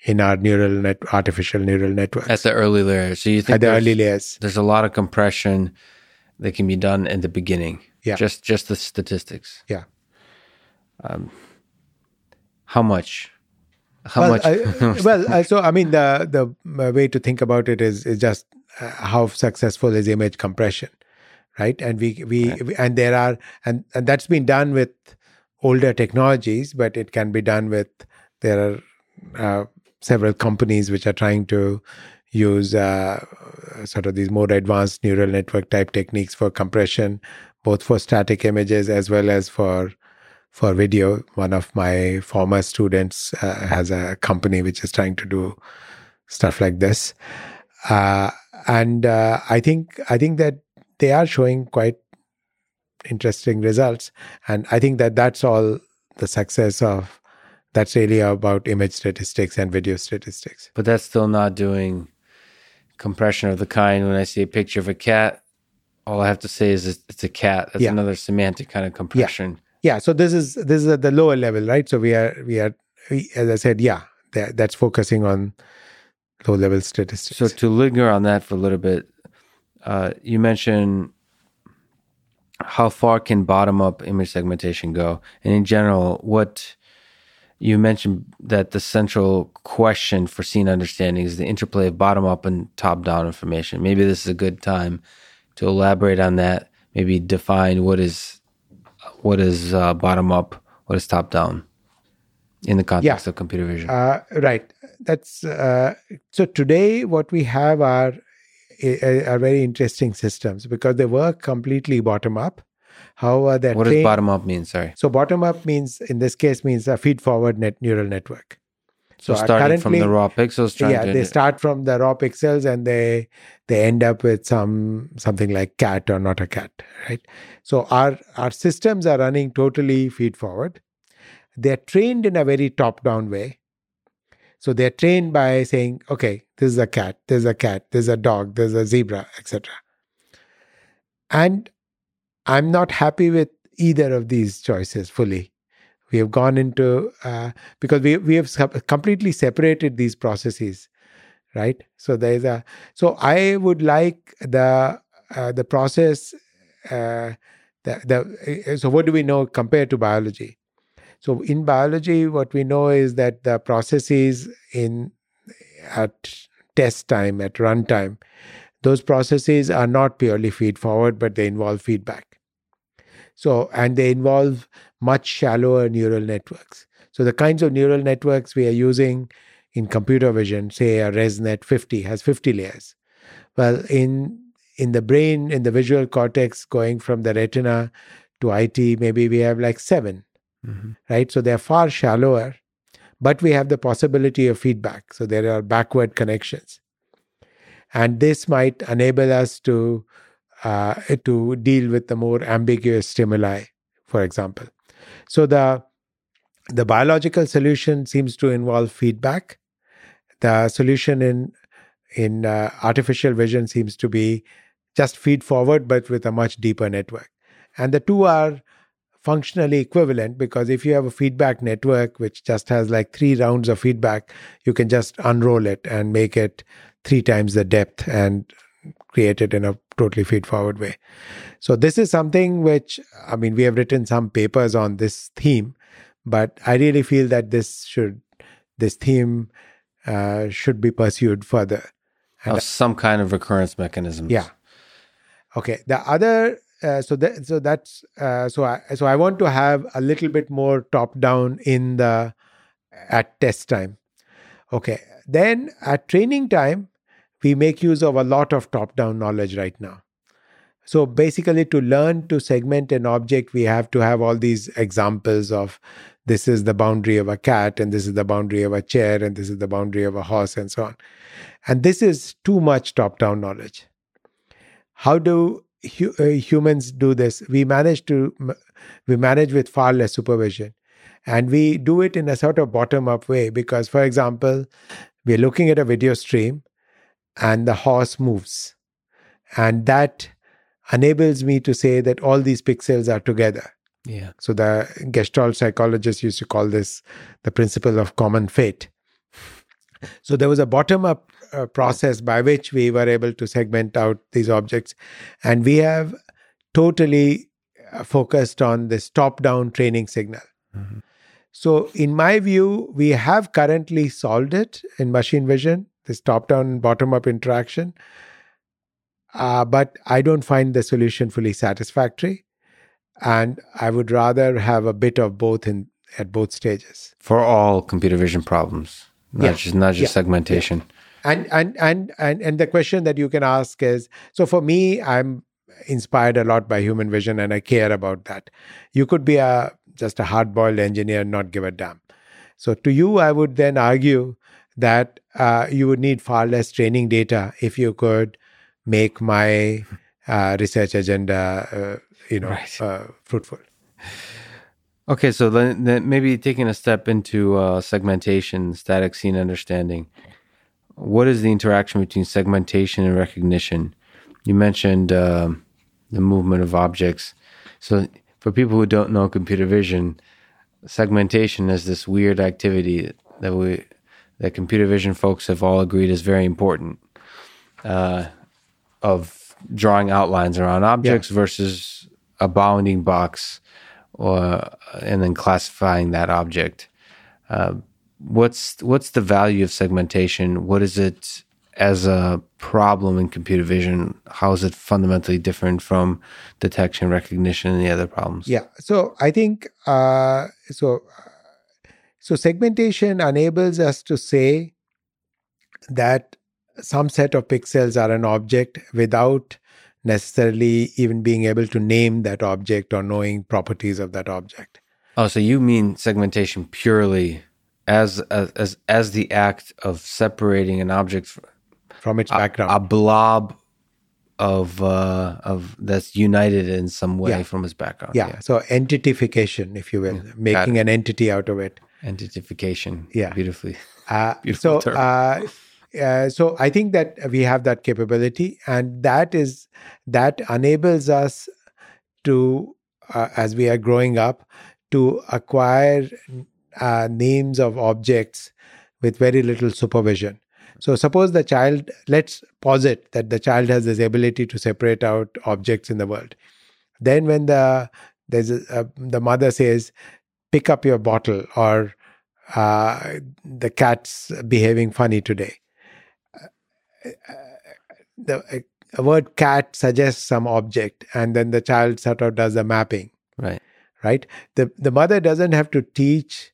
in our neural net artificial neural networks At the early layers. so you think at the there's, early layers there's a lot of compression that can be done in the beginning. Yeah. just just the statistics. Yeah. Um, how much? How well, much? I, [laughs] well so i mean the the way to think about it is is just uh, how successful is image compression right? And we we, we and there are and and that's been done with older technologies but it can be done with there are uh, several companies which are trying to use uh, sort of these more advanced neural network type techniques for compression both for static images as well as for for video. One of my former students uh, has a company which is trying to do stuff like this, uh, and uh, I think I think that they are showing quite interesting results, and I think that that's all the success of. That's really about image statistics and video statistics. but that's still not doing compression of the kind when I see a picture of a cat. All I have to say is it's a cat. That's Yeah. another semantic kind of compression. Yeah, so this is this is at the lower level, right? So we are we are we, as I said, yeah, that, that's focusing on low level statistics. So to linger on that for a little bit, uh, you mentioned how far can bottom up image segmentation go, and in general, what you mentioned that the central question for scene understanding is the interplay of bottom up and top down information. Maybe this is a good time to elaborate on that. Maybe define what is what is uh, bottom up, what is top down, in the context of computer vision. Uh, right. That's uh, so. Today, what we have are are very interesting systems because they work completely bottom up. However, they're what does bottom up mean? Sorry. So bottom up means in this case means a feed forward net neural network. So, uh, starting from the raw pixels, yeah, to they start from the raw pixels and they they end up with some something like cat or not a cat, right? So our our systems are running totally feed forward. They're trained in a very top down way. So they're trained by saying, okay, this is a cat, there's a cat, there's a dog, there's a zebra, etc. And I'm not happy with either of these choices fully. We have gone into uh, because we we have completely separated these processes, right? So there is a so I would like the uh, the process uh, The, the, so, what do we know compared to biology? So, in biology, what we know is that the processes in at test time, at runtime, those processes are not purely feed forward, but they involve feedback. So, and they involve much shallower neural networks. So, the kinds of neural networks we are using in computer vision, say a ResNet 50 has 50 layers. Well, in in the brain, in the visual cortex, going from the retina to IT, maybe we have like 7 mm-hmm. right? So they're far shallower, but we have the possibility of feedback. So there are backward connections, and this might enable us to uh, to deal with the more ambiguous stimuli, for example. So the the biological solution seems to involve feedback. The solution in in uh, artificial vision seems to be just feed forward, but with a much deeper network. And the two are functionally equivalent because if you have a feedback network which just has like three rounds of feedback, you can just unroll it and make it three times the depth and create it in a totally feed forward way. So, this is something which, I mean, we have written some papers on this theme, but I really feel that this should, this theme uh, should be pursued further. And oh, some kind of recurrence mechanism. Yeah. Okay. The other uh, so that so that's uh, so I so I want to have a little bit more top down in the at test time. Okay, then at training time, we make use of a lot of top down knowledge right now. So basically, to learn to segment an object, we have to have all these examples of this is the boundary of a cat, and this is the boundary of a chair, and this is the boundary of a horse, and so on. And this is too much top down knowledge. How do hu- uh, humans do this? We manage to we manage with far less supervision, and we do it in a sort of bottom up way. Because, for example, we're looking at a video stream, and the horse moves, and that enables me to say that all these pixels are together. Yeah. So the Gestalt psychologists used to call this the principle of common fate. So there was a bottom up uh, process by which we were able to segment out these objects. And we have totally uh, focused on this top down training signal. Mm-hmm. So, in my view, we have currently solved it in machine vision, this top down, bottom up interaction. Uh, but I don't find the solution fully satisfactory. And I would rather have a bit of both in at both stages. For all computer vision problems, not yeah. just not just yeah. segmentation. Yeah and and and and and the question that you can ask is so for me i'm inspired a lot by human vision and i care about that. You could be a just a hard boiled engineer and not give a damn. So to you i would then argue that uh, you would need far less training data if you could make my uh, research agenda uh, you know right. Uh, fruitful. Okay so then, then, maybe taking a step into uh, segmentation static scene understanding what is the interaction between segmentation and recognition? You mentioned uh, the movement of objects. So, for people who don't know computer vision, segmentation is this weird activity that we that computer vision folks have all agreed is very important. Uh, of drawing outlines around objects yeah. versus a bounding box, or and then classifying that object. Uh, what's what's the value of segmentation? What is it as a problem in computer vision? How is it fundamentally different from detection, recognition, and the other problems? Yeah. So I think uh, so. So segmentation enables us to say that some set of pixels are an object without necessarily even being able to name that object or knowing properties of that object. Oh, so you mean segmentation purely as as as the act of separating an object from its background, a, blob of uh, of that's united in some way yeah. from its background. Yeah. yeah. So entitification, if you will, yeah. making an entity out of it. Entitification. Yeah. Beautifully. Uh, [laughs] Beautiful so, uh, uh, so I think that we have that capability, and that is that enables us to, uh, as we are growing up, to acquire uh, names of objects with very little supervision. So, suppose the child, let's posit that the child has this ability to separate out objects in the world. Then when the there's a, a, the mother says, "Pick up your bottle," or uh, the cat's behaving funny today. The a word cat suggests some object, and then the child sort of does the mapping. Right. Right. The the mother doesn't have to teach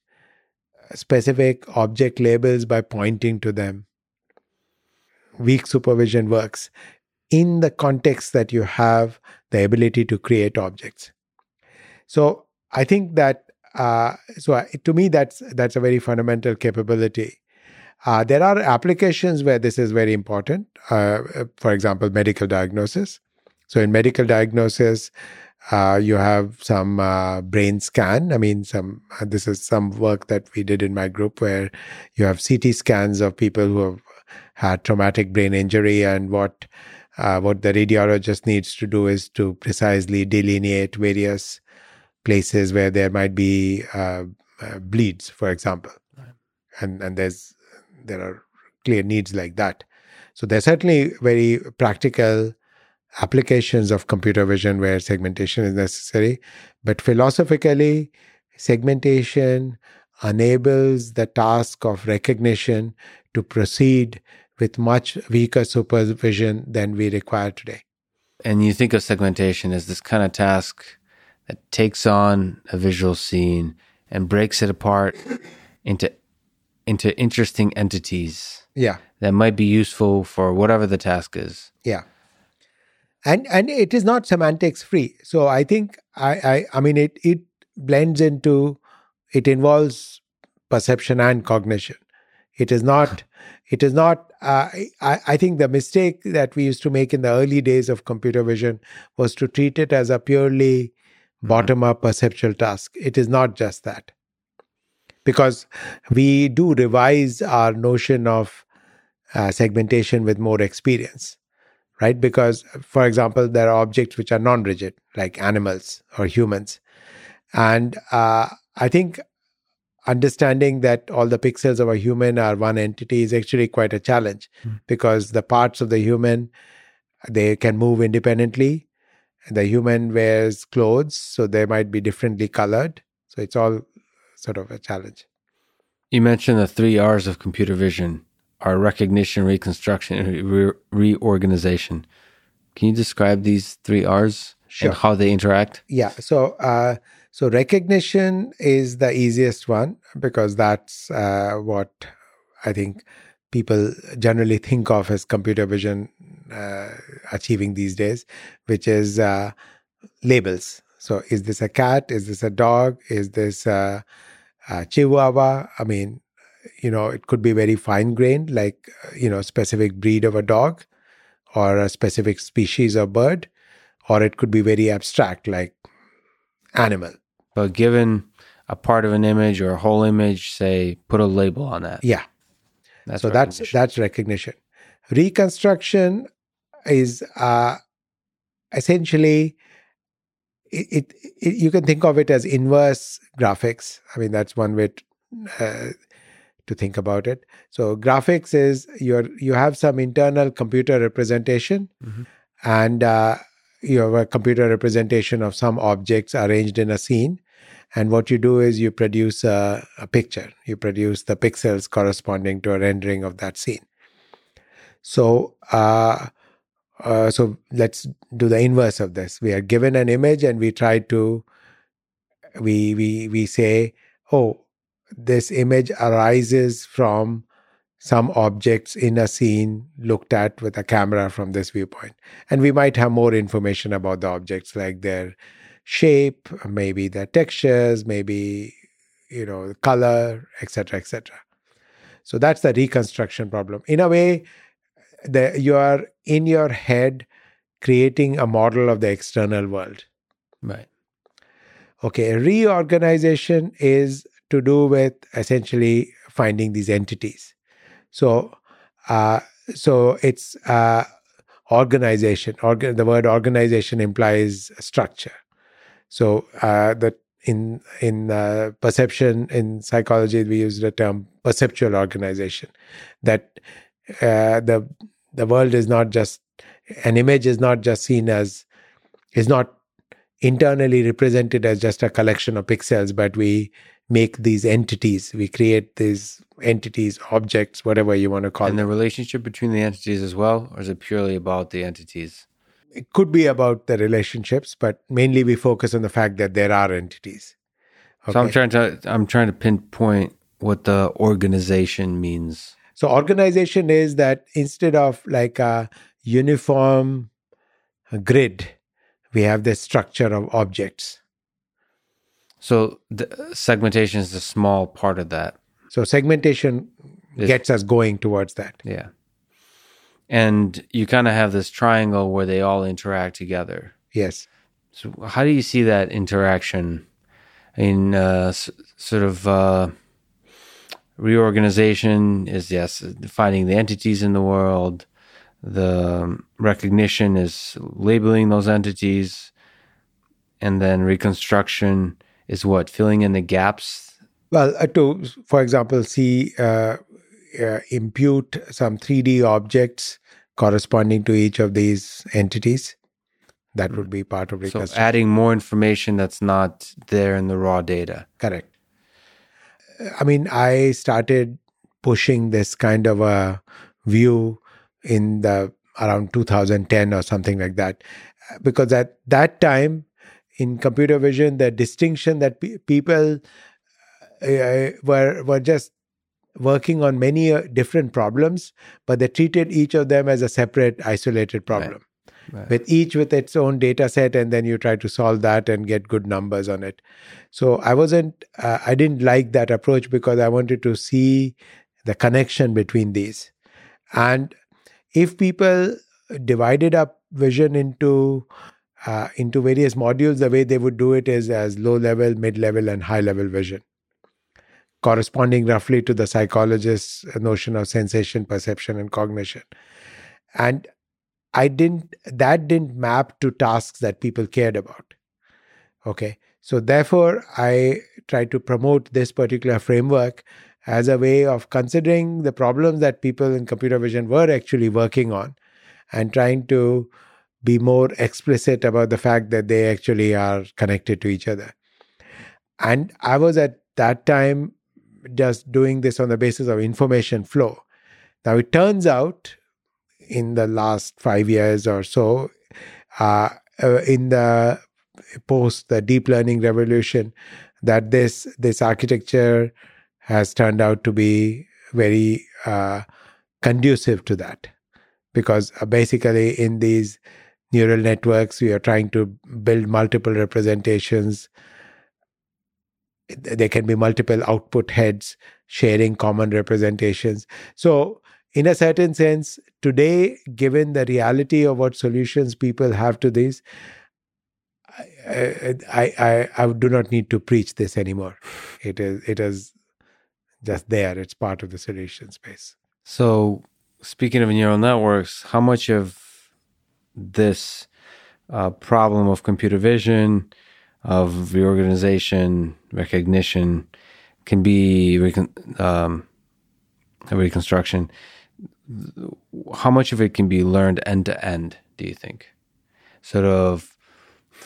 specific object labels by pointing to them. Weak supervision works in the context that you have the ability to create objects. So I think that uh, so to me that's that's a very fundamental capability. Uh, there are applications where this is very important. Uh, for example, medical diagnosis. So in medical diagnosis, uh, you have some uh, brain scan. I mean, some uh, this is some work that we did in my group where you have CT scans of people who have had traumatic brain injury, and what uh, what the radiologist needs to do is to precisely delineate various places where there might be uh, uh, bleeds, for example, right. and and there's there are clear needs like that. So there's certainly very practical applications of computer vision where segmentation is necessary. But philosophically, segmentation enables the task of recognition to proceed with much weaker supervision than we require today. And you think of segmentation as this kind of task that takes on a visual scene and breaks it apart into into interesting entities. Yeah. That might be useful for whatever the task is. Yeah and and it is not semantics free. So i think i i, I mean it it blends into it involves perception and cognition. It is not [laughs] it is not uh, I, I think the mistake that we used to make in the early days of computer vision was to treat it as a purely mm-hmm. bottom up perceptual task. It is not just that. Because we do revise our notion of uh, segmentation with more experience right? Because, for example, there are objects which are non rigid, like animals or humans. And uh, I think understanding that all the pixels of a human are one entity is actually quite a challenge mm. because the parts of the human they can move independently And the human wears clothes so they might be differently colored so it's all sort of a challenge you mentioned the three r's of computer vision are recognition, reconstruction, and re- reorganization. Can you describe these three R's sure. and how they interact? Yeah. So, uh, so recognition is the easiest one because that's uh, what I think people generally think of as computer vision uh, achieving these days, which is uh, labels. So, is this a cat? Is this a dog? Is this a, a chihuahua? I mean, you know it could be very fine grained like you know specific breed of a dog or a specific species of bird or it could be very abstract like animal. But given a part of an image or a whole image say put a label on that. Yeah. That's so that's that's recognition. Reconstruction is uh essentially it, it, it, you can think of it as inverse graphics. I mean that's one way to, uh, to think about it. So graphics is you you have some internal computer representation, mm-hmm. and uh, you have a computer representation of some objects arranged in a scene. And what you do is you produce a, a picture. You produce the pixels corresponding to a rendering of that scene. So, uh, uh, so let's do the inverse of this. We are given an image, and we try to we we we say, oh, this image arises from some objects in a scene looked at with a camera from this viewpoint. And we might have more information about the objects, like their shape, maybe their textures, maybe you know color, etc., etc. So that's the reconstruction problem. In a way, the, you are in your head creating a model of the external world. Right. Okay, reorganization is to do with essentially finding these entities. So, uh, so it's uh, organization. Organ- the word organization implies structure. So uh, that in in uh, perception in psychology we use the term perceptual organization. That uh, the the world is not just an image is not just seen as is not internally represented as just a collection of pixels, but we make these entities. We create these entities, objects, whatever you want to call And them. the relationship between the entities as well, or is it purely about the entities? It could be about the relationships, but mainly we focus on the fact that there are entities. So I'm trying to I'm trying to pinpoint what the organization means. So organization is that instead of like a uniform grid, we have this structure of objects. So the segmentation is a small part of that. So segmentation gets us going towards that. Yeah. And you kind of have this triangle where they all interact together. Yes. So how do you see that interaction in uh, s- sort of uh, reorganization is yes defining the entities in the world the recognition is labeling those entities and then reconstruction is what filling in the gaps Well, uh, to, for example, see, uh, uh, impute some 3D objects corresponding to each of these entities. That would be part of so adding more information that's not there in the raw data Correct. I mean, I started pushing this kind of a view in the around 2010 or something like that, because at that time in computer vision, the distinction that pe- people uh, were were just working on many uh, different problems, but they treated each of them as a separate, isolated problem. Right. with each with its own data set and then you try to solve that and get good numbers on it. So i wasn't uh, i didn't like that approach because i wanted to see the connection between these. And if people divided up vision into uh, into various modules the way they would do it is as low level mid level and high level vision corresponding roughly to the psychologist's notion of sensation perception and cognition and I didn't that didn't map to tasks that people cared about. Okay. So therefore I tried to promote this particular framework as a way of considering the problems that people in computer vision were actually working on and trying to be more explicit about the fact that they actually are connected to each other. And I was at that time just doing this on the basis of information flow. Now it turns out in the last five years or so, uh, uh, in the post the deep learning revolution, that this this architecture has turned out to be very uh, conducive to that, because uh, basically in these neural networks we are trying to build multiple representations. There can be multiple output heads sharing common representations. So in a certain sense, today, given the reality of what solutions people have to this, I, I, I, I do not need to preach this anymore. It is, it is just there. It's part of the solution space. So, speaking of neural networks, how much of this uh, problem of computer vision, of reorganization, recognition, can be recon- um, reconstruction? How much of it can be learned end to end? Do you think? Sort of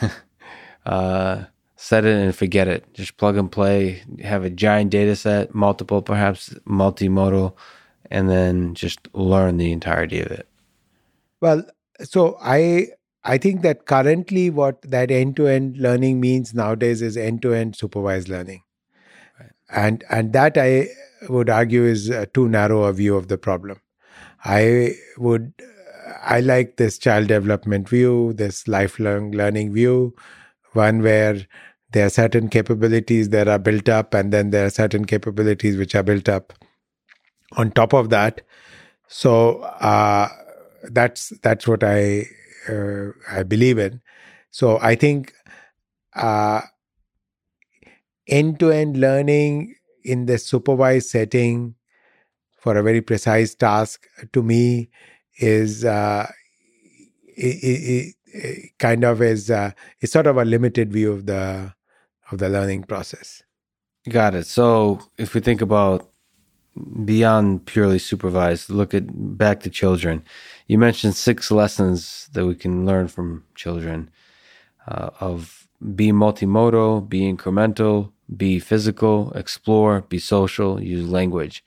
[laughs] uh, set it and forget it. Just plug and play. Have a giant data set, multiple, perhaps multimodal, and then just learn the entirety of it. Well, so I I think that currently what that end to end learning means nowadays is end to end supervised learning, Right. and and that I would argue is a too narrow a view of the problem. I would I like this child development view, this lifelong learning view, one where there are certain capabilities that are built up, and then there are certain capabilities which are built up on top of that. So uh, that's that's what I uh, I believe in. So I think end to end learning in the supervised setting for a very precise task to me is uh, it, it, it kind of is uh, it's sort of a limited view of the of the learning process. Got it. So if we think about beyond purely supervised, look at back to children. You mentioned six lessons that we can learn from children. uh, of be multimodal, be incremental, be physical, explore, be social, use language.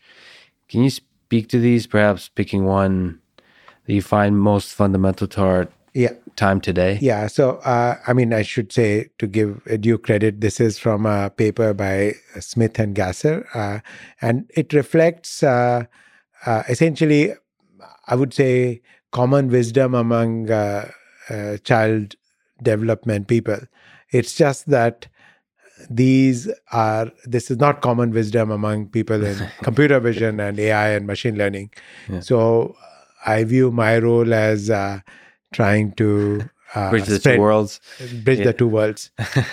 Can you speak to these, perhaps picking one that you find most fundamental to our Yeah. time today? Yeah. So, uh, I mean, I should say to give due credit, this is from a paper by Smith and Gasser, uh, and it reflects uh, uh, essentially, I would say, common wisdom among uh, uh, child development people. It's just that these are this is not common wisdom among people in [laughs] computer vision and AI and machine learning. Yeah. So, I view my role as uh, trying to uh, Bridge the spread- two worlds. bridge Yeah. the two worlds.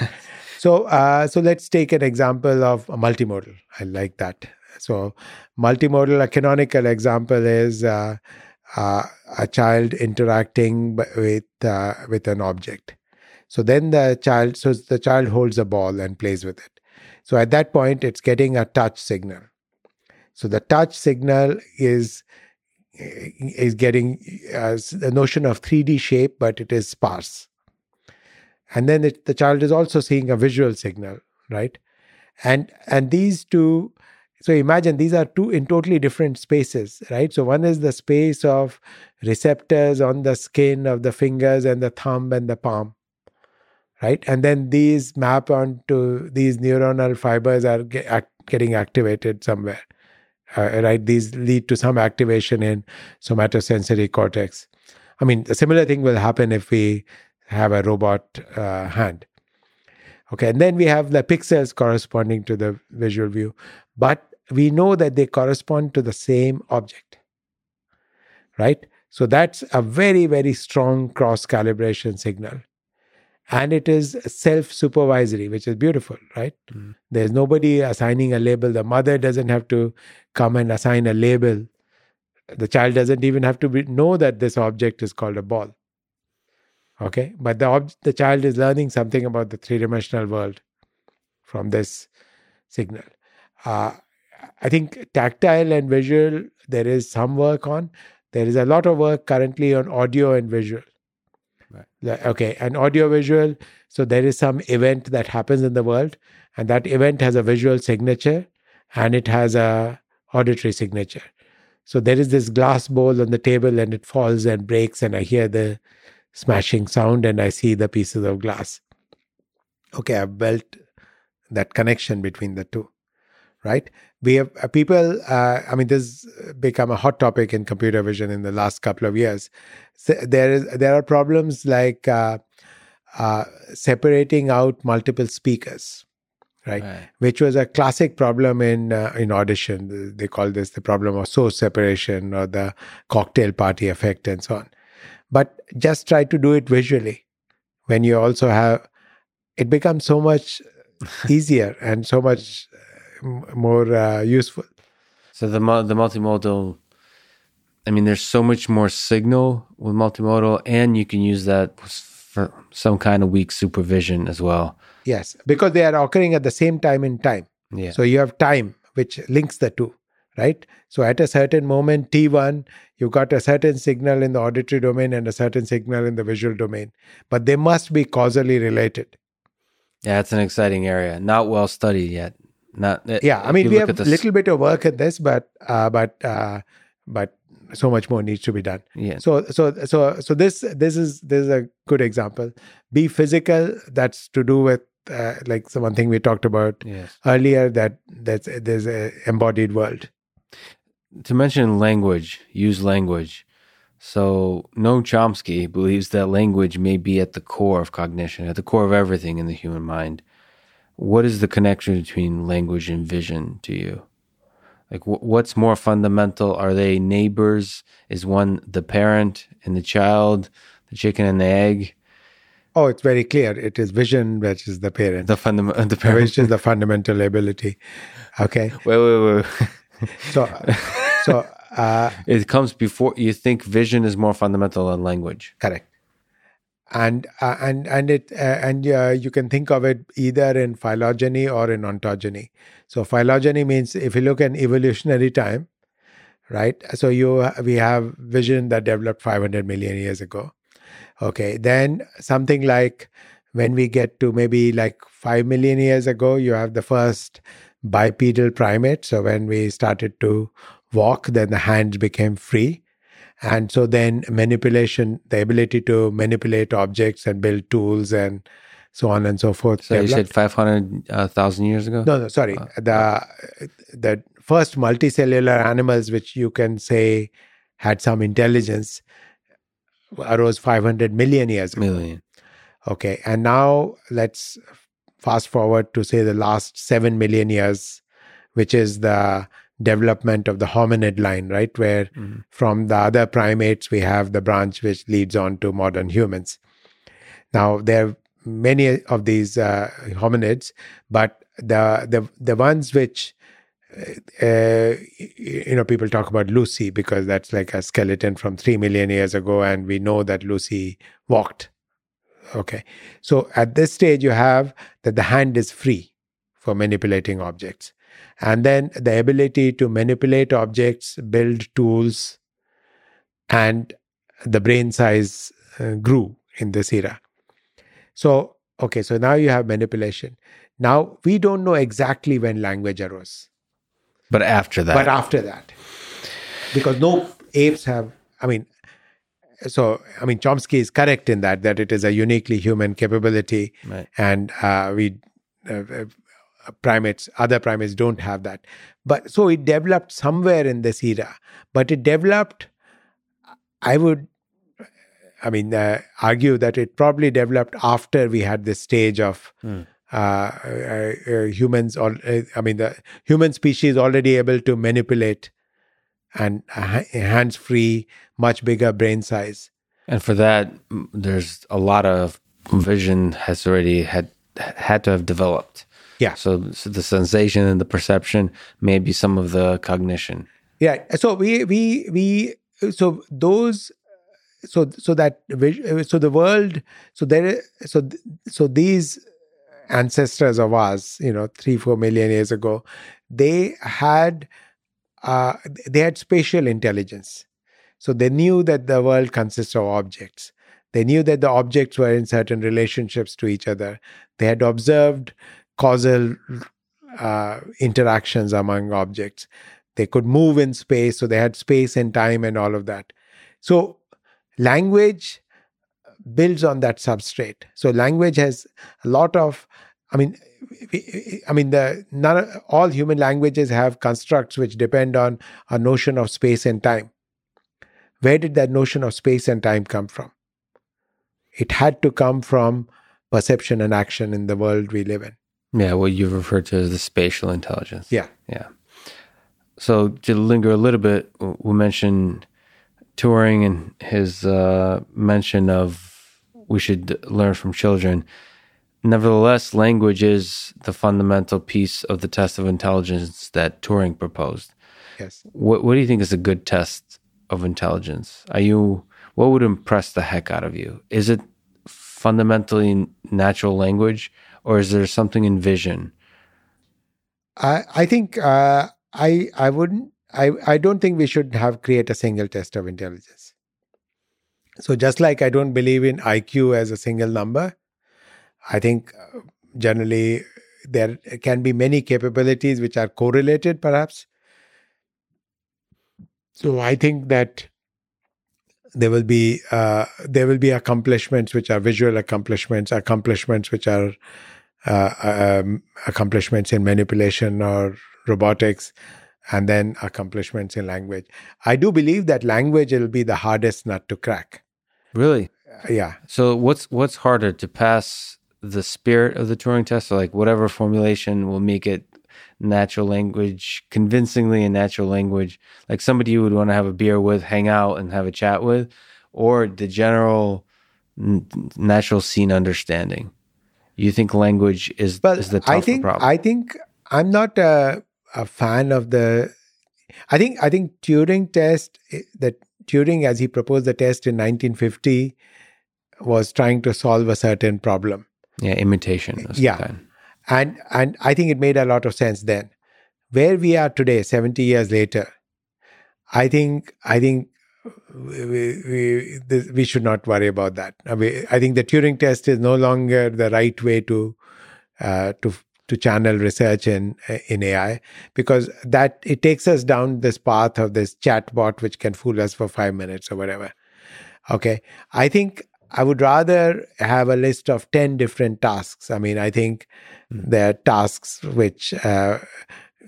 [laughs] so, uh, so let's take an example of a multimodal. I like that. So, multimodal, a canonical example is uh, uh, a child interacting with uh, with an object. So then the child, so the child holds a ball and plays with it. So at that point, it's getting a touch signal. So the touch signal is is getting uh, the notion of 3D shape, but it is sparse. And then it, the child is also seeing a visual signal, right? And and these two, so imagine these are two in totally different spaces, right? So one is the space of receptors on the skin of the fingers and the thumb and the palm, right? And then these map onto these neuronal fibers are get, act, getting activated somewhere uh, right? These lead to some activation in somatosensory cortex. I mean, a similar thing will happen if we have a robot uh, hand. Okay, and then we have the pixels corresponding to the visual view, but we know that they correspond to the same object, right? So that's a very, very strong cross calibration signal. And it is self supervisory, which is beautiful, right? Mhm. There's nobody assigning a label. The mother doesn't have to come and assign a label. The child doesn't even have to be, know that this object is called a ball. Okay, but the ob- the child is learning something about the three dimensional world from this signal. Uh, I think tactile and visual there is some work on. There is a lot of work currently on audio and visual. Right. Okay, and audio visual. So there is some event that happens in the world, and that event has a visual signature, and it has a auditory signature. So there is this glass bowl on the table, and it falls and breaks, and I hear the smashing sound, and I see the pieces of glass. Okay, I've built that connection between the two, right? We have uh, people. Uh, I mean, this has become a hot topic in computer vision in the last couple of years. So there is there are problems like uh, uh, separating out multiple speakers, right? Right. which was a classic problem in uh, in audition. They call this the problem of source separation or the cocktail party effect and so on. But just try to do it visually. When you also have, it becomes so much [laughs] easier and so much more uh, useful. So the the multimodal, I mean, there's so much more signal with multimodal, and you can use that for some kind of weak supervision as well. Yes, because they are occurring at the same time in time. Yeah. So you have time, which links the two, right? So at a certain moment, T1, you got a certain signal in the auditory domain and a certain signal in the visual domain, but they must be causally related. yeah, it's an exciting area. Not well studied yet. Not Yeah, I mean we have a little bit of work at this, but uh, but uh, but so much more needs to be done. Yeah. So so so so this this is this is a good example. Be physical. That's to do with uh, like the one thing we talked about Yes. earlier. That that's there's a embodied world. To mention language, use language. So Noam Chomsky believes that language may be at the core of cognition, at the core of everything in the human mind. What is the connection between language and vision to you? Like, wh- what's more fundamental? Are they neighbors? Is one the parent and the child, the chicken and the egg? Oh, it's very clear. It is vision which is the parent, The fundamental, the parent. which is the fundamental ability. Okay, [laughs] Wait, wait, wait. [laughs] so so uh, it comes before you think vision is more fundamental than language. correct, and uh, and and it uh, and uh, you can think of it either in phylogeny or in ontogeny. So phylogeny means if you look at evolutionary time, right? So you we have vision that developed 500 million years ago. Okay, then something like when we get to maybe like 5 million years ago, you have the first bipedal primate. So when we started to walk, then the hands became free. And so then manipulation, the ability to manipulate objects and build tools and so on and so forth. So developed. you said 500,000 uh, years ago? No, no, sorry. Uh, the, the first multicellular animals, which you can say had some intelligence, arose 500 million years ago. Million. Okay. And now let's fast forward to say the last 7 million years, which is the development of the hominid line, right? Where mm-hmm. from the other primates, we have the branch which leads on to modern humans. Now, there are many of these uh, hominids, but the, the, the ones which uh, you know, people talk about Lucy because that's like a skeleton from three million years ago, and we know that Lucy walked. Okay, so at this stage, you have that the hand is free for manipulating objects. And then the ability to manipulate objects, build tools, and the brain size uh, grew in this era. So, okay, so now you have manipulation. Now, we don't know exactly when language arose. But after that. But after that. Because no apes have, I mean, so I mean Chomsky is correct in that that it is a uniquely human capability, right. and uh, we uh, primates, other primates don't have that. But so it developed somewhere in this era, but it developed, I would, I mean, uh, argue that it probably developed after we had this stage of. Mm. Uh, uh, uh, humans, or uh, I mean, the human species already able to manipulate and hands free, much bigger brain size. And for that, there's a lot of vision has already had had to have developed. Yeah. So, so the sensation and the perception, maybe some of the cognition. Yeah. So we we we so those so so that so the world so there so so these ancestors of us you know 3 4 million years ago they had uh, they had spatial intelligence so they knew that the world consists of objects they knew that the objects were in certain relationships to each other they had observed causal uh, interactions among objects. They could move in space, so they had space and time and all of that. So, language builds on that substrate. So, language has a lot of, I mean, I mean, the none all human languages have constructs which depend on a notion of space and time. Where did that notion of space and time come from? It had to come from perception and action in the world we live in. Yeah, what you refer to as the spatial intelligence. Yeah. Yeah. So to linger a little bit, we mentioned Turing and his uh, mention of we should learn from children. Nevertheless, language is the fundamental piece of the test of intelligence that Turing proposed. Yes. What What do you think is a good test of intelligence? Are you what would impress the heck out of you? Is it fundamentally natural language? Or is there something in vision? I I think uh, I I wouldn't I I don't think we should have create a single test of intelligence. So just like I don't believe in IQ as a single number, I think uh, generally there can be many capabilities which are correlated perhaps. So I think that there will be uh, there will be accomplishments which are visual accomplishments, accomplishments which are uh, um, accomplishments in manipulation or robotics, and then accomplishments in language. I do believe that language will be the hardest nut to crack. Really? Uh, yeah. So what's what's harder to pass the spirit of the Turing test, or like whatever formulation will make it natural language, convincingly in natural language, like somebody you would want to have a beer with, hang out, and have a chat with, or the general n- natural scene understanding? You think language is, but is the I think, problem? I think I'm not a, a fan of the. I think I think Turing test eh, that Turing, as he proposed the test in 1950, was trying to solve a certain problem. Yeah, imitation. Yeah, and and I think it made a lot of sense then. Where we are today, 70 years later, I think I think we, we, this, we should not worry about that. I, mean, I think the Turing test is no longer the right way to uh, to to channel research in in AI because that it takes us down this path of this chatbot which can fool us for five minutes or whatever. Okay, I think I would rather have a list of ten different tasks. I mean, I think mm. there are tasks which. Uh,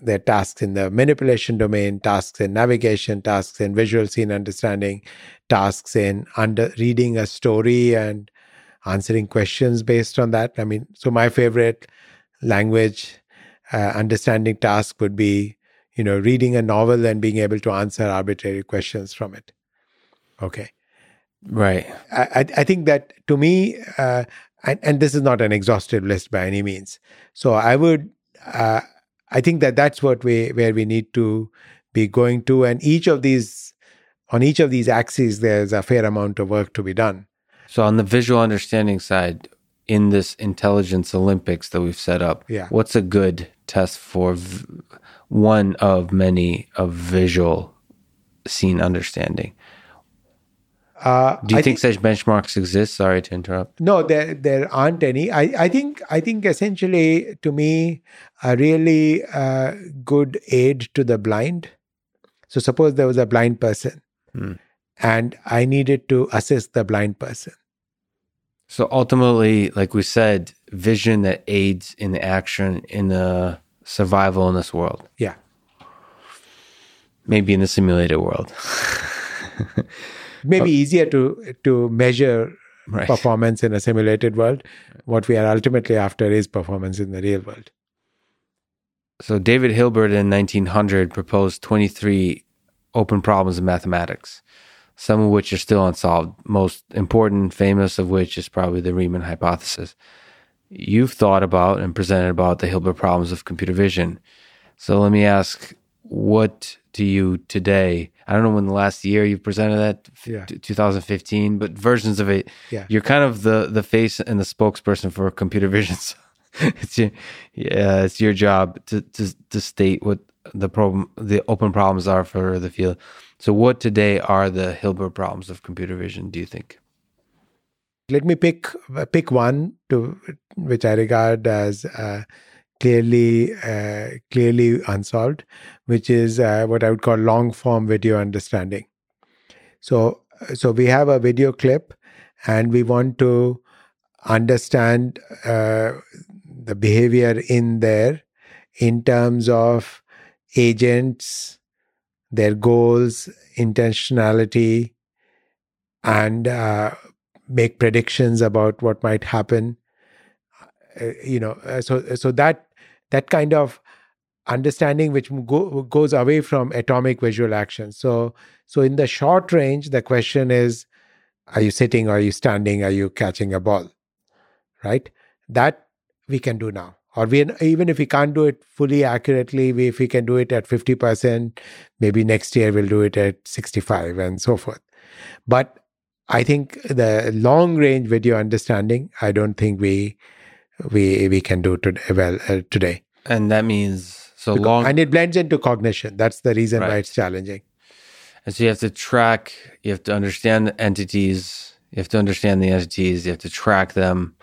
there are tasks in the manipulation domain, tasks in navigation, tasks in visual scene understanding, tasks in under reading a story and answering questions based on that. I mean, so my favorite language uh, understanding task would be, you know, reading a novel and being able to answer arbitrary questions from it. Okay. Right. I, I think that to me, uh, and, and this is not an exhaustive list by any means. So I would, uh, I think that that's what we where we need to be going to, and each of these, on each of these axes, there's a fair amount of work to be done. So on the visual understanding side, in this intelligence Olympics that we've set up, yeah. what's a good test for v- one of many of visual scene understanding? Uh, Do you think, think, such benchmarks exist? Sorry to interrupt. No, there there aren't any. I, I think I think essentially to me a really uh, good aid to the blind. So suppose there was a blind person, hmm. and I needed to assist the blind person. So ultimately, like we said, vision that aids in the action in the survival in this world. Yeah. Maybe in the simulated world. [laughs] maybe uh, easier to to measure right. performance in a simulated world. What we are ultimately after is performance in the real world. So David Hilbert in 1900 proposed 23 open problems in mathematics, some of which are still unsolved. Most important, famous of which is probably the Riemann hypothesis. You've thought about and presented about the Hilbert problems of computer vision. So let me ask, what do you today. I don't know when the last year you presented that, yeah. 2015, but versions of it. Yeah. You're kind of the the face and the spokesperson for computer vision. [laughs] So it's your, yeah, it's your job to, to to state what the problem, the open problems are for the field. So, what today are the Hilbert problems of computer vision? Do you think? Let me pick pick one to which I regard as. Uh, clearly uh, clearly unsolved, which is uh, what I would call long form video understanding. So so we have a video clip, and we want to understand uh, the behavior in there in terms of agents, their goals, intentionality, and uh, make predictions about what might happen. Uh, you know, uh, so so that that kind of understanding which go, goes away from atomic visual action so so in the short range the question is are you sitting are you standing? Are you catching a ball? Right? That we can do now. Or we even if we can't do it fully accurately we, if we can do it at 50% maybe next year we'll do it at 65 and so forth. But i think the long range video understanding i don't think we we we can do today. well uh, today. And that means so because, long, and it blends into cognition. That's the reason right. why it's challenging. And so you have to track. You have to understand the entities. You have to understand the entities. You have to track them,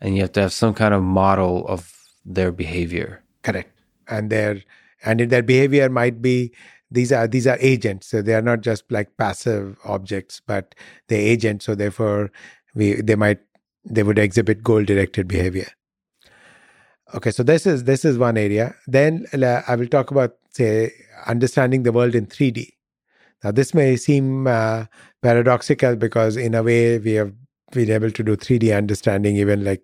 and you have to have some kind of model of their behavior. Correct. And their and their behavior might be these are these are agents so they are not just like passive objects but they're agents so therefore we they might they would exhibit goal directed behavior. Okay so this is this is one area. Then i will talk about say understanding the world in 3d now this may seem uh, paradoxical because in a way we have been able to do 3d understanding even like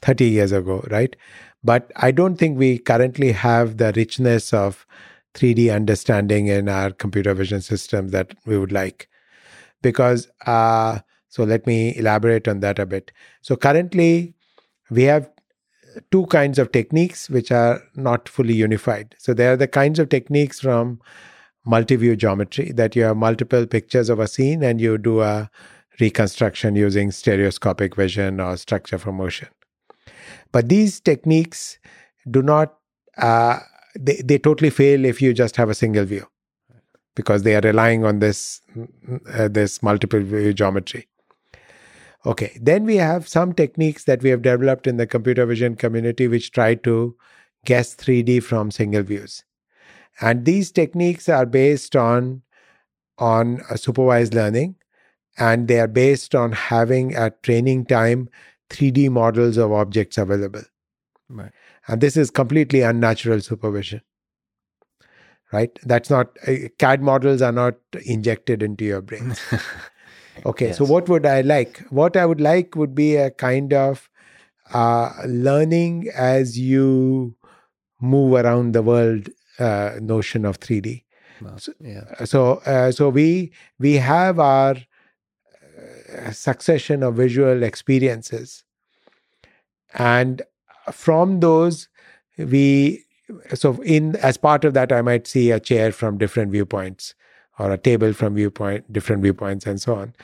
30 years ago right? But i don't think we currently have the richness of 3d understanding in our computer vision systems that we would like. Because uh, so let me elaborate on that a bit. So currently, we have two kinds of techniques which are not fully unified. So there are the kinds of techniques from multi-view geometry that you have multiple pictures of a scene and you do a reconstruction using stereoscopic vision or structure from motion. But these techniques do not uh, they, they totally fail if you just have a single view. because they are relying on this uh, this multiple view geometry. Okay, then we have some techniques that we have developed in the computer vision community which try to guess 3D from single views. And these techniques are based on on supervised learning and they are based on having at training time 3D models of objects available. Right. And this is completely unnatural supervision. Right? That's not, uh, CAD models are not injected into your brain. [laughs] okay, yes. so what would I like? What I would like would be a kind of uh, learning as you move around the world uh, notion of 3D. Well, so, yeah. so, uh, so we we have our succession of visual experiences. And from those, we so in as part of that, I might see a chair from different viewpoints or a table from viewpoint, different viewpoints, and so on.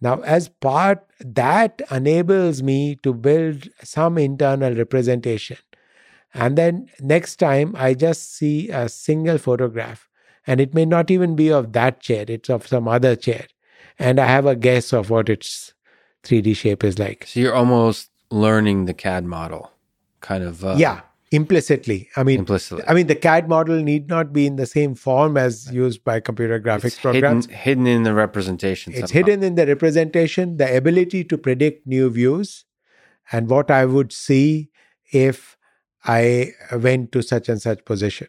Now, as part that enables me to build some internal representation. And then next time I just see a single photograph, and it may not even be of that chair, it's of some other chair and I have a guess of what its 3D shape is like. So you're almost learning the CAD model, kind of. Uh, yeah, implicitly. I mean, implicitly. I mean, the CAD model need not be in the same form as used by computer graphics it's programs. Hidden, hidden in the representation. It's somehow. hidden in the representation, the ability to predict new views, and what I would see if I went to such and such position.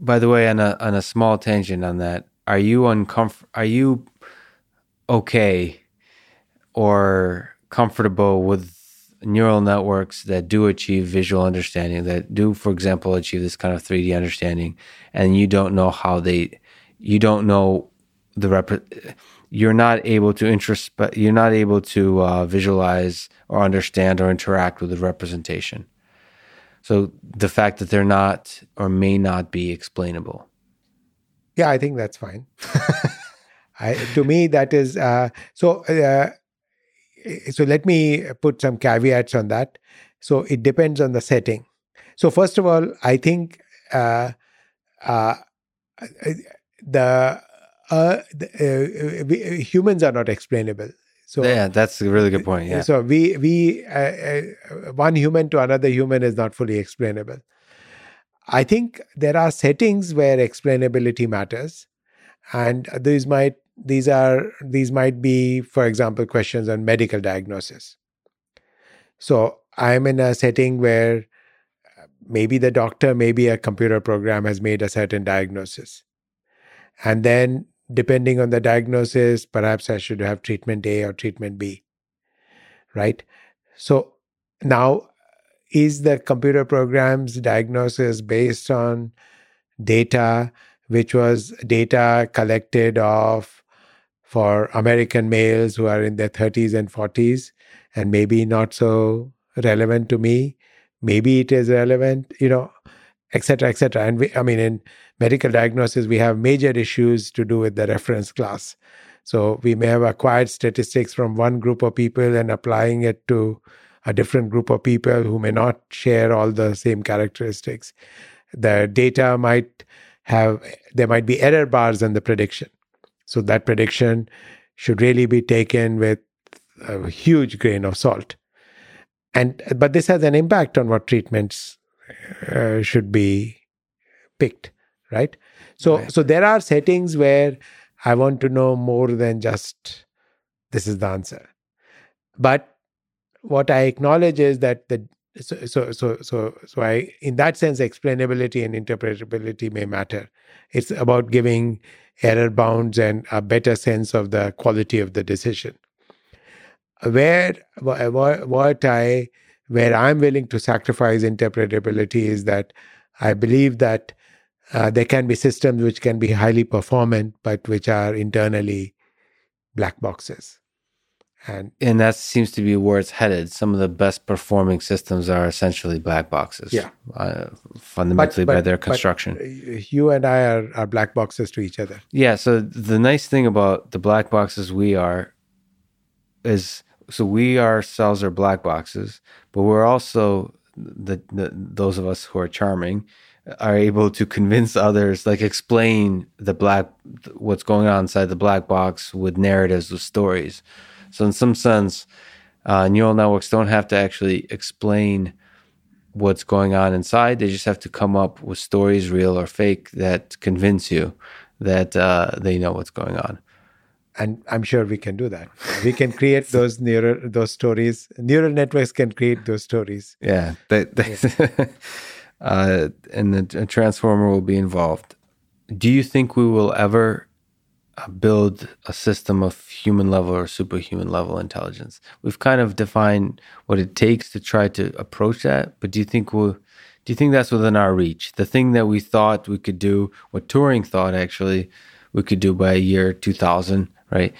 By the way, on a on a small tangent on that, are you uncomfortable? Are you okay or comfortable with neural networks that do achieve visual understanding, that do, for example, achieve this kind of 3D understanding, and you don't know how they, you don't know the rep, you're not able to interest, but you're not able to uh, visualize or understand or interact with the representation. So the fact that they're not or may not be explainable. Yeah, I think that's fine. [laughs] I, to me, that is uh, so. Uh, so let me put some caveats on that. So it depends on the setting. So first of all, I think uh, uh the, uh, the uh, we, humans are not explainable. So yeah, that's a really good point. Yeah. So we we one human to another human is not fully explainable. I think there are settings where explainability matters, and these might these are these might be for example questions on medical diagnosis. So i'm in a setting where uh, maybe the doctor maybe a computer program has made a certain diagnosis. And then depending on the diagnosis perhaps i should have treatment a or treatment b right? So now is the computer program's diagnosis based on data which was data collected of for American males who are in their 30s and 40s and maybe not so relevant to me. Maybe it is relevant, you know, etc., etc. And we, I mean, in medical diagnosis, we have major issues to do with the reference class. So we may have acquired statistics from one group of people and applying it to a different group of people who may not share all the same characteristics. The data might have, there might be error bars in the prediction. So that prediction should really be taken with a huge grain of salt. And but this has an impact on what treatments uh, should be picked, right? So right. so there are settings where I want to know more than just this is the answer. But what I acknowledge is that the so so so so so I in that sense explainability and interpretability may matter. It's about giving error bounds and a better sense of the quality of the decision. Where what I where I'm willing to sacrifice interpretability is that I believe that uh, there can be systems which can be highly performant but which are internally black boxes and and that seems to be where it's headed. Some of the best performing systems are essentially black boxes. Yeah, uh, fundamentally but, but, by their construction. Uh, you and I are, are black boxes to each other. Yeah. So the nice thing about the black boxes we are is so we ourselves are black boxes, but we're also the, the those of us who are charming are able to convince others, like explain the black, what's going on inside the black box with narratives, with stories. So, in some sense, uh, neural networks don't have to actually explain what's going on inside. They just have to come up with stories, real or fake, that convince you that uh, they know what's going on. And I'm sure we can do that. We can create [laughs] those neural those stories. Neural networks can create those stories. Yeah, they, they yeah. [laughs] uh, and the transformer will be involved. Do you think we will ever build a system of human level or superhuman level intelligence? We've kind of defined what it takes to try to approach that, but do you think we'll do you think that's within our reach? The thing that we thought we could do, what Turing thought actually we could do by year 2000, right?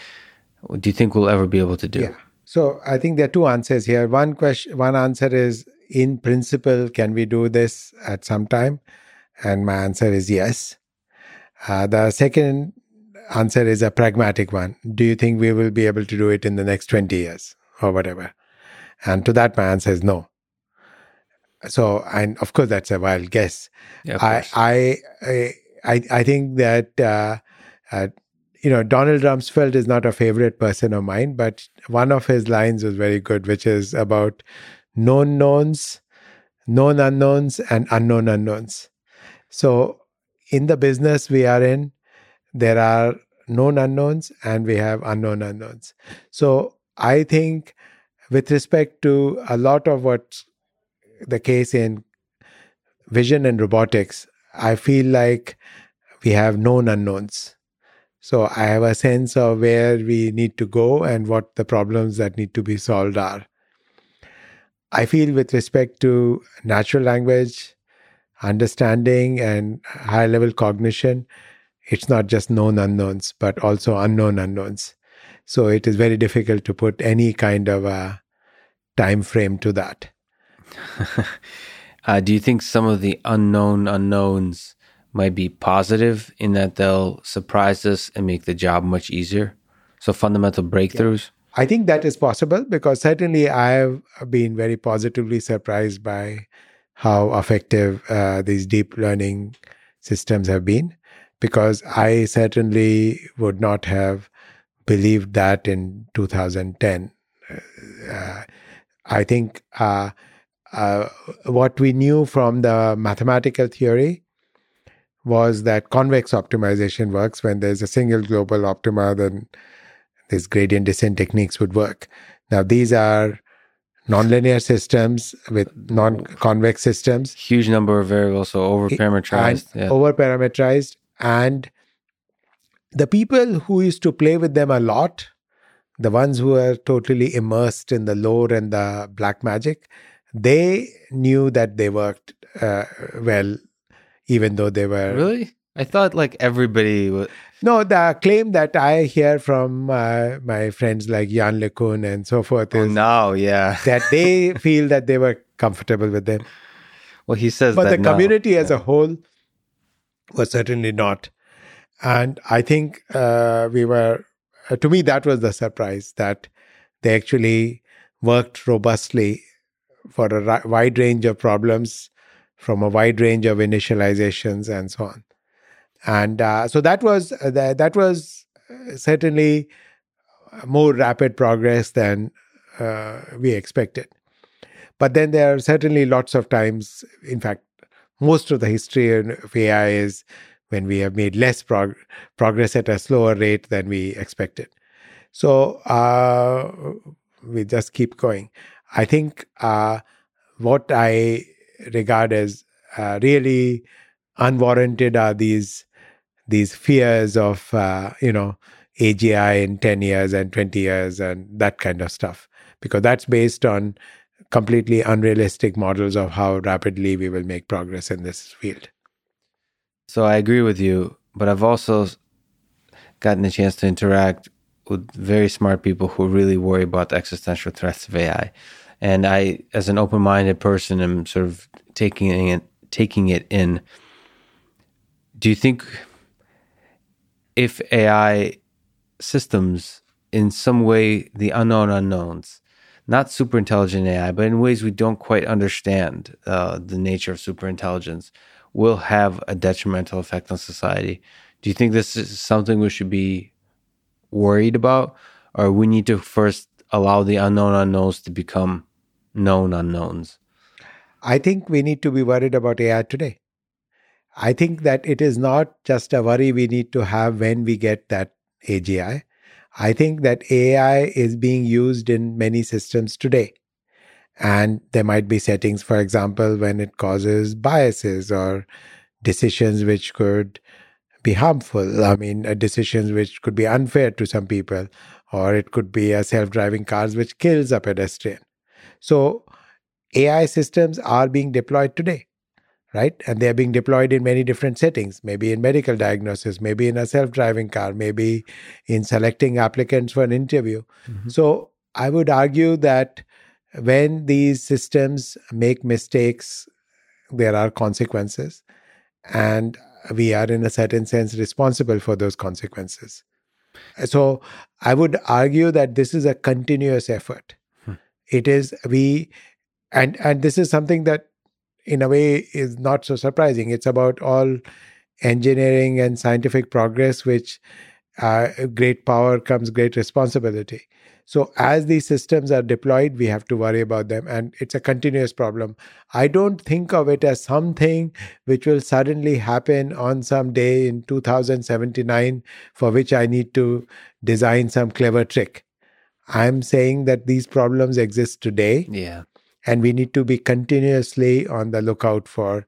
Do you think we'll ever be able to do? Yeah. So I think there are two answers here. One question, one answer is in principle, can we do this at some time? And my answer is yes. Uh, the second answer is a pragmatic one. Do you think we will be able to do it in the next 20 years or whatever? And to that, my answer is no. So, and of course, that's a wild guess. Yeah, I, I, I, I think that, uh, uh, you know, Donald Rumsfeld is not a favorite person of mine, but one of his lines was very good, which is about known knowns, known unknowns, and unknown unknowns. So, in the business we are in, there are known unknowns and we have unknown unknowns. So I think with respect to a lot of what's the case in vision and robotics, I feel like we have known unknowns. So I have a sense of where we need to go and what the problems that need to be solved are. I feel with respect to natural language, understanding, and high level cognition, it's not just known unknowns, but also unknown unknowns. So it is very difficult to put any kind of a time frame to that. [laughs] uh, do you think some of the unknown unknowns might be positive in that they'll surprise us and make the job much easier? So fundamental breakthroughs? Yeah. I think that is possible because certainly I have been very positively surprised by how effective uh, these deep learning systems have been because I certainly would not have believed that in 2010. Uh, I think uh, uh, what we knew from the mathematical theory was that convex optimization works when there's a single global optima, then these gradient descent techniques would work. Now, these are nonlinear systems with non-convex systems. Huge number of variables, so over parameterized. Yeah. Over parameterized and the people who used to play with them a lot, the ones who were totally immersed in the lore and the black magic, they knew that they worked uh, well, even though they were. Really? I thought like everybody would. No, the claim that I hear from uh, my friends like Yann LeCun and so forth oh, is oh, now, yeah, [laughs] that they feel that they were comfortable with them. Well, he says, but the community as a whole was certainly not. And I think uh, we were, uh, to me, that was the surprise that they actually worked robustly for a ri- wide range of problems from a wide range of initializations and so on. And uh, so that was uh, that, that was uh, certainly more rapid progress than uh, we expected. But then there are certainly lots of times, in fact, most of the history of AI is when we have made less prog- progress at a slower rate than we expected. So uh, we just keep going. I think uh, what I regard as uh, really unwarranted are these these fears of uh, you know AGI in ten years and twenty years and that kind of stuff because that's based on completely unrealistic models of how rapidly we will make progress in this field. So I agree with you, but I've also gotten a chance to interact with very smart people who really worry about the existential threats of AI. And I, as an open-minded person, am sort of taking it, taking it in. Do you think if AI systems, in some way, the unknown unknowns, not super intelligent AI, but in ways we don't quite understand uh, the nature of super intelligence. will have a detrimental effect on society. Do you think this is something we should be worried about, or we need to first allow the unknown unknowns to become known unknowns? I think we need to be worried about AI today. I think that it is not just a worry we need to have when we get that AGI. I think that AI is being used in many systems today. And there might be settings, for example, when it causes biases or decisions which could be harmful. I mean, uh, decisions which could be unfair to some people, or it could be a self driving cars which kills a pedestrian. So, AI systems are being deployed today, right? And they're being deployed in many different settings, maybe in medical diagnosis, maybe in a self driving car, maybe in selecting applicants for an interview. Mm-hmm. So, I would argue that when these systems make mistakes, there are consequences. And we are, in a certain sense, responsible for those consequences. So I would argue that this is a continuous effort. Hmm. It is we, and and this is something that, in a way, is not so surprising. It's about all engineering and scientific progress, which uh, great power comes great responsibility. So as these systems are deployed, we have to worry about them. And it's a continuous problem. I don't think of it as something which will suddenly happen on some day in 2079 for which I need to design some clever trick. I'm saying that these problems exist today. Yeah. And we need to be continuously on the lookout for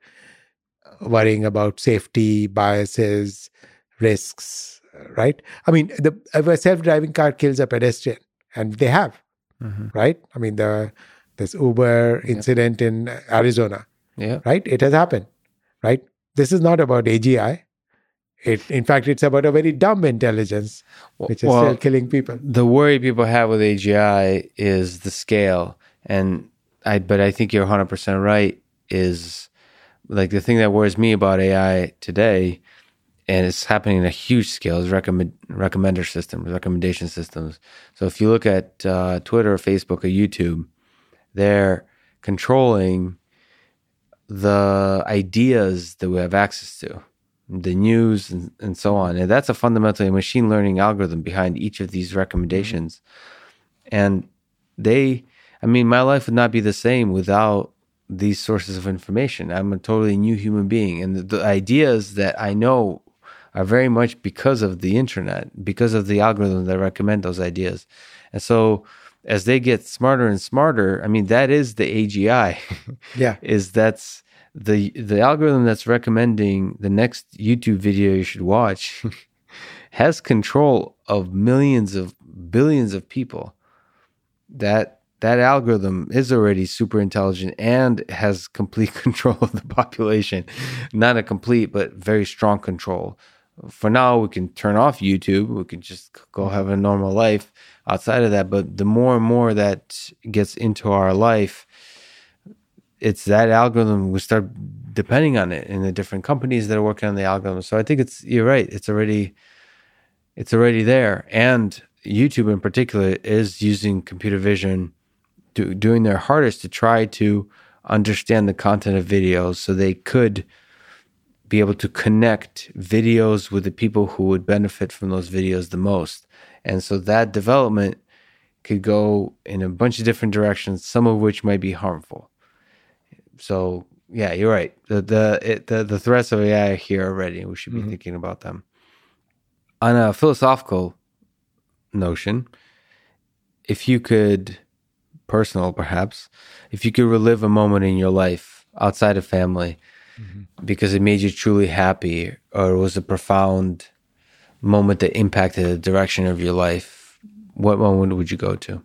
worrying about safety, biases, risks, right? I mean, the, if a self driving car kills a pedestrian, and they have, mm-hmm. right? I mean, the this Uber incident in Arizona, yeah, right? It has happened, right? This is not about AGI. It, in fact, it's about a very dumb intelligence, which is well, still killing people. The worry people have with AGI is the scale, and I. But I think you're 100 percent right. Is like the thing that worries me about AI today and it's happening in a huge scale is recommend recommender systems recommendation systems so if you look at uh, twitter facebook or youtube they're controlling the ideas that we have access to the news and, and so on and that's a fundamentally machine learning algorithm behind each of these recommendations and they i mean my life would not be the same without these sources of information i'm a totally new human being and the, the ideas that i know are very much because of the internet, because of the algorithms that recommend those ideas. And so as they get smarter and smarter, I mean that is the AGI. [laughs] yeah. is that's the the algorithm that's recommending the next YouTube video you should watch [laughs] has control of millions of billions of people. That that algorithm is already super intelligent and has complete [laughs] control of the population. Not a complete, but very strong control for now we can turn off YouTube. We can just go have a normal life outside of that. But the more and more that gets into our life, it's that algorithm. We start depending on it in the different companies that are working on the algorithm. So I think it's you're right. It's already it's already there, and YouTube in particular is using computer vision, do, doing their hardest to try to understand the content of videos so they could be able to connect videos with the people who would benefit from those videos the most. And so that development could go in a bunch of different directions, some of which might be harmful. So yeah, you're right. The the it, the, the threats of AI are here already. We should be mm-hmm. thinking about them. On a philosophical notion, if you could, personal perhaps, if you could relive a moment in your life outside of family mm-hmm. because it made you truly happy or it was a profound moment that impacted the direction of your life, what moment would you go to?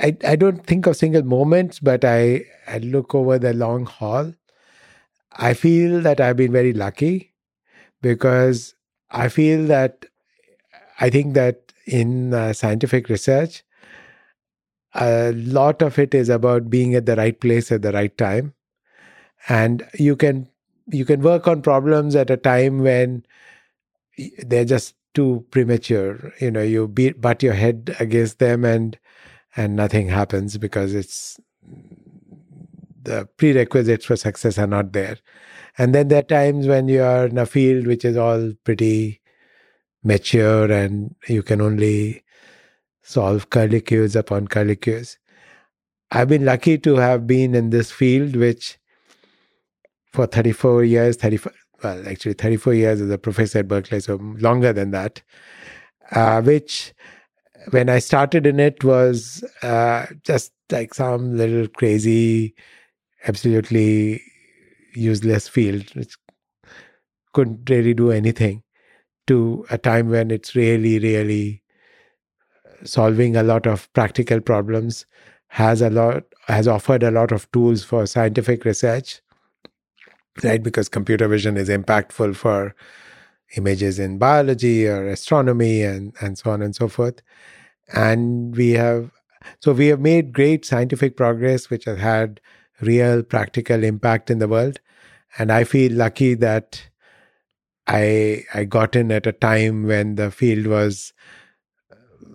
I, I don't think of single moments, but I, I look over the long haul. I feel that I've been very lucky because I feel that I think that in uh, scientific research, a lot of it is about being at the right place at the right time and you can you can work on problems at a time when they're just too premature you know you beat butt your head against them and and nothing happens because it's the prerequisites for success are not there. And then there are times when you are in a field which is all pretty mature and you can only solve curlicues upon curlicues. I've been lucky to have been in this field, which for 34 years, 35, well, actually 34 years as a professor at Berkeley, so longer than that, uh, which when I started in it was uh, just like some little crazy, absolutely useless field, which couldn't really do anything, to a time when it's really, really uh, solving a lot of practical problems, has a lot, has offered a lot of tools for scientific research, right? Because computer vision is impactful for images in biology or astronomy and, and so on and so forth. And we have, so we have made great scientific progress, which has had real practical impact in the world. And I feel lucky that I I got in at a time when the field was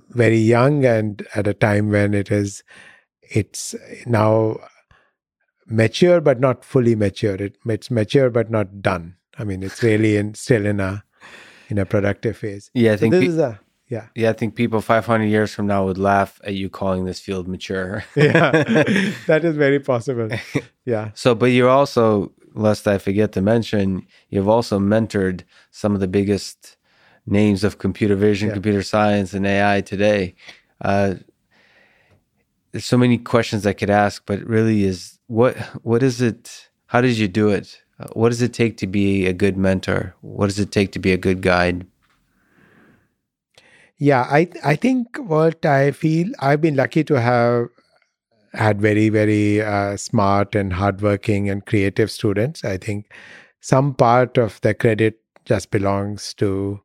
very young and at a time when it is it's now mature but not fully mature. It, it's mature but not done. I mean, it's [laughs] really in, still in a in a productive phase. Yeah, I So think this pe- is a yeah yeah, I think people 500 years from now would laugh at you calling this field mature. [laughs] yeah [laughs] that is very possible. Yeah. So, but you're also, lest I forget to mention, you've also mentored some of the biggest names of computer vision, Yeah. computer science, and AI today. Uh, there's so many questions I could ask, but really, is what what is it? How did you do it? What does it take to be a good mentor? What does it take to be a good guide? Yeah, I I think what I feel I've been lucky to have had very very uh, smart and hardworking and creative students. I think some part of the credit just belongs to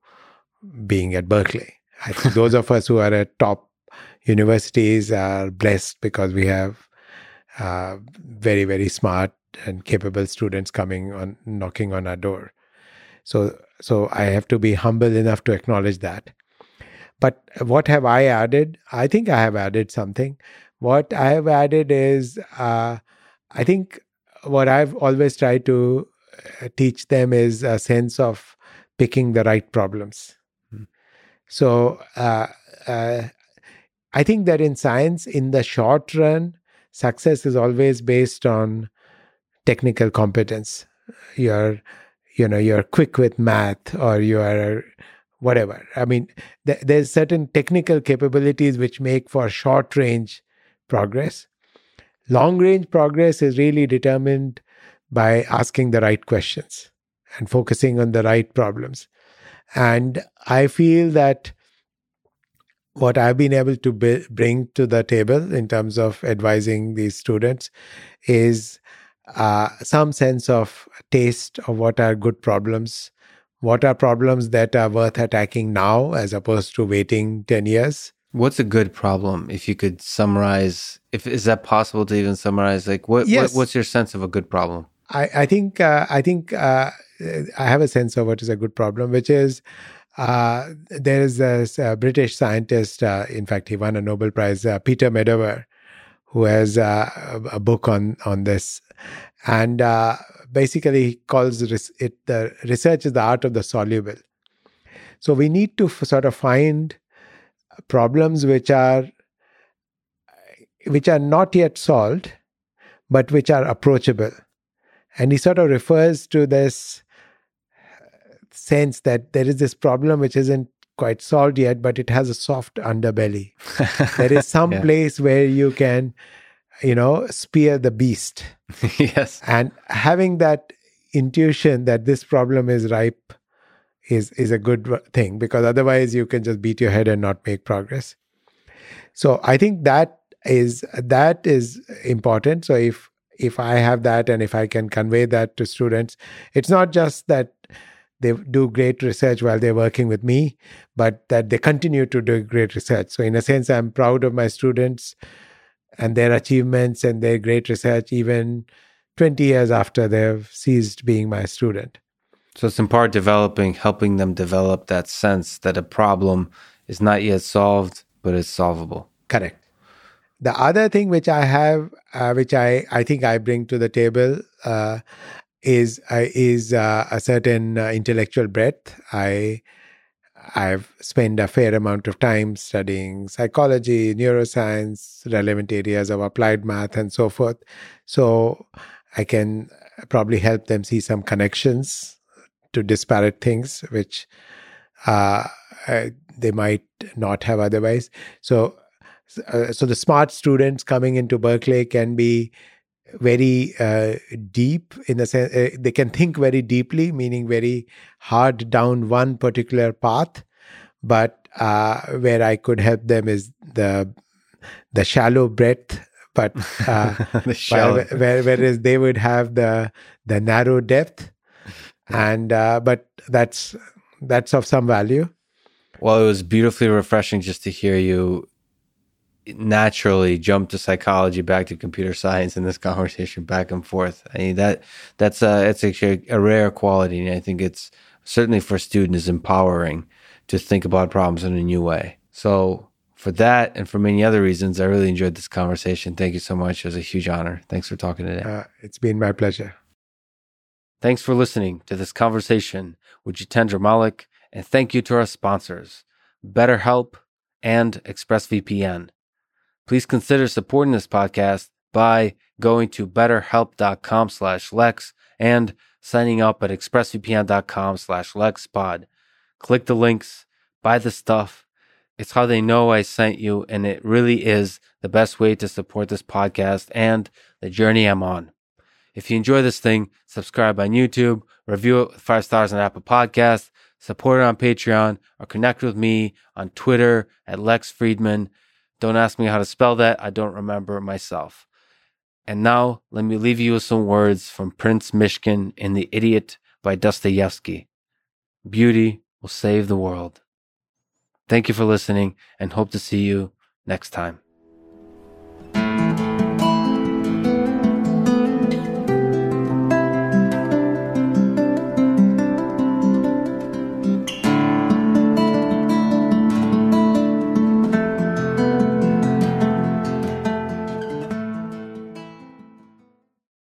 being at Berkeley. I think [laughs] those of us who are at top universities are blessed because we have uh, very very smart and capable students coming on knocking on our door. So so I have to be humble enough to acknowledge that. But what have I added? I think I have added something. What I have added is, uh, I think what I've always tried to uh, teach them is a sense of picking the right problems. Hmm. So uh, uh, I think that in science, in the short run, success is always based on technical competence. You're, you know, you're quick with math, or you are whatever. I mean, th- there's certain technical capabilities which make for short range progress. Long range progress is really determined by asking the right questions and focusing on the right problems. And I feel that what I've been able to bring to the table in terms of advising these students is uh, some sense of taste of what are good problems what are problems that are worth attacking now as opposed to waiting 10 years What's a good problem? If you could summarize, if is that possible to even summarize? Like, what, Yes. what what's your sense of a good problem? i, I think uh, i think uh, i have a sense of what is a good problem which is uh, there is this uh, british scientist uh, in fact he won a nobel prize uh, peter Medawar, who has uh, a a book on on this and uh, basically he calls it the research is the art of the soluble so we need to f- sort of find problems which are which are not yet solved but which are approachable and he sort of refers to this sense that there is this problem which isn't quite solved yet but it has a soft underbelly [laughs] there is some Yeah. place where you can you know spear the beast [laughs] yes. and having that intuition that this problem is ripe is is a good thing because otherwise you can just beat your head and not make progress. So i think that is that is important. So if if i have that and if i can convey that to students it's not just that they do great research while they're working with me but that they continue to do great research. So in a sense i'm proud of my students and their achievements and their great research even 20 years after they've ceased being my student. So it's in part developing, helping them develop that sense that a problem is not yet solved, but it's solvable. Correct. the other thing which I have, uh, which I, I think I bring to the table, uh, is uh, is uh, a certain uh, intellectual breadth. I I've spent a fair amount of time studying psychology, neuroscience, relevant areas of applied math, and so forth. So I can probably help them see some connections to disparate things, which uh, they might not have otherwise. So, uh, so the smart students coming into Berkeley can be very uh, deep in the sense uh, they can think very deeply, meaning very hard down one particular path. But uh, where I could help them is the the shallow breadth but uh, [laughs] where, where, whereas they would have the the narrow depth and uh, but that's that's of some value well it was beautifully refreshing just to hear you naturally jump to psychology back to computer science in this conversation back and forth i mean that that's a it's actually a rare quality and i think it's certainly for students is empowering to think about problems in a new way so for that and for many other reasons, I really enjoyed this conversation. Thank you so much. It was a huge honor. Thanks for talking today. Uh, it's been my pleasure. Thanks for listening to this conversation with Jitendra Malik, and thank you to our sponsors, BetterHelp and ExpressVPN. Please consider supporting this podcast by going to betterhelp.com slash lex and signing up at expressvpn.com slash lexpod. Click the links, buy the stuff, it's how they know I sent you, and it really is the best way to support this podcast and the journey I'm on. If you enjoy this thing, subscribe on YouTube, review it with five stars on Apple Podcasts, support it on Patreon, or connect with me on Twitter at Lex Fridman. Don't ask me how to spell that. I don't remember myself. And now let me leave you with some words from Prince Myshkin in The Idiot by Dostoevsky. Beauty will save the world. Thank you for listening and hope to see you next time.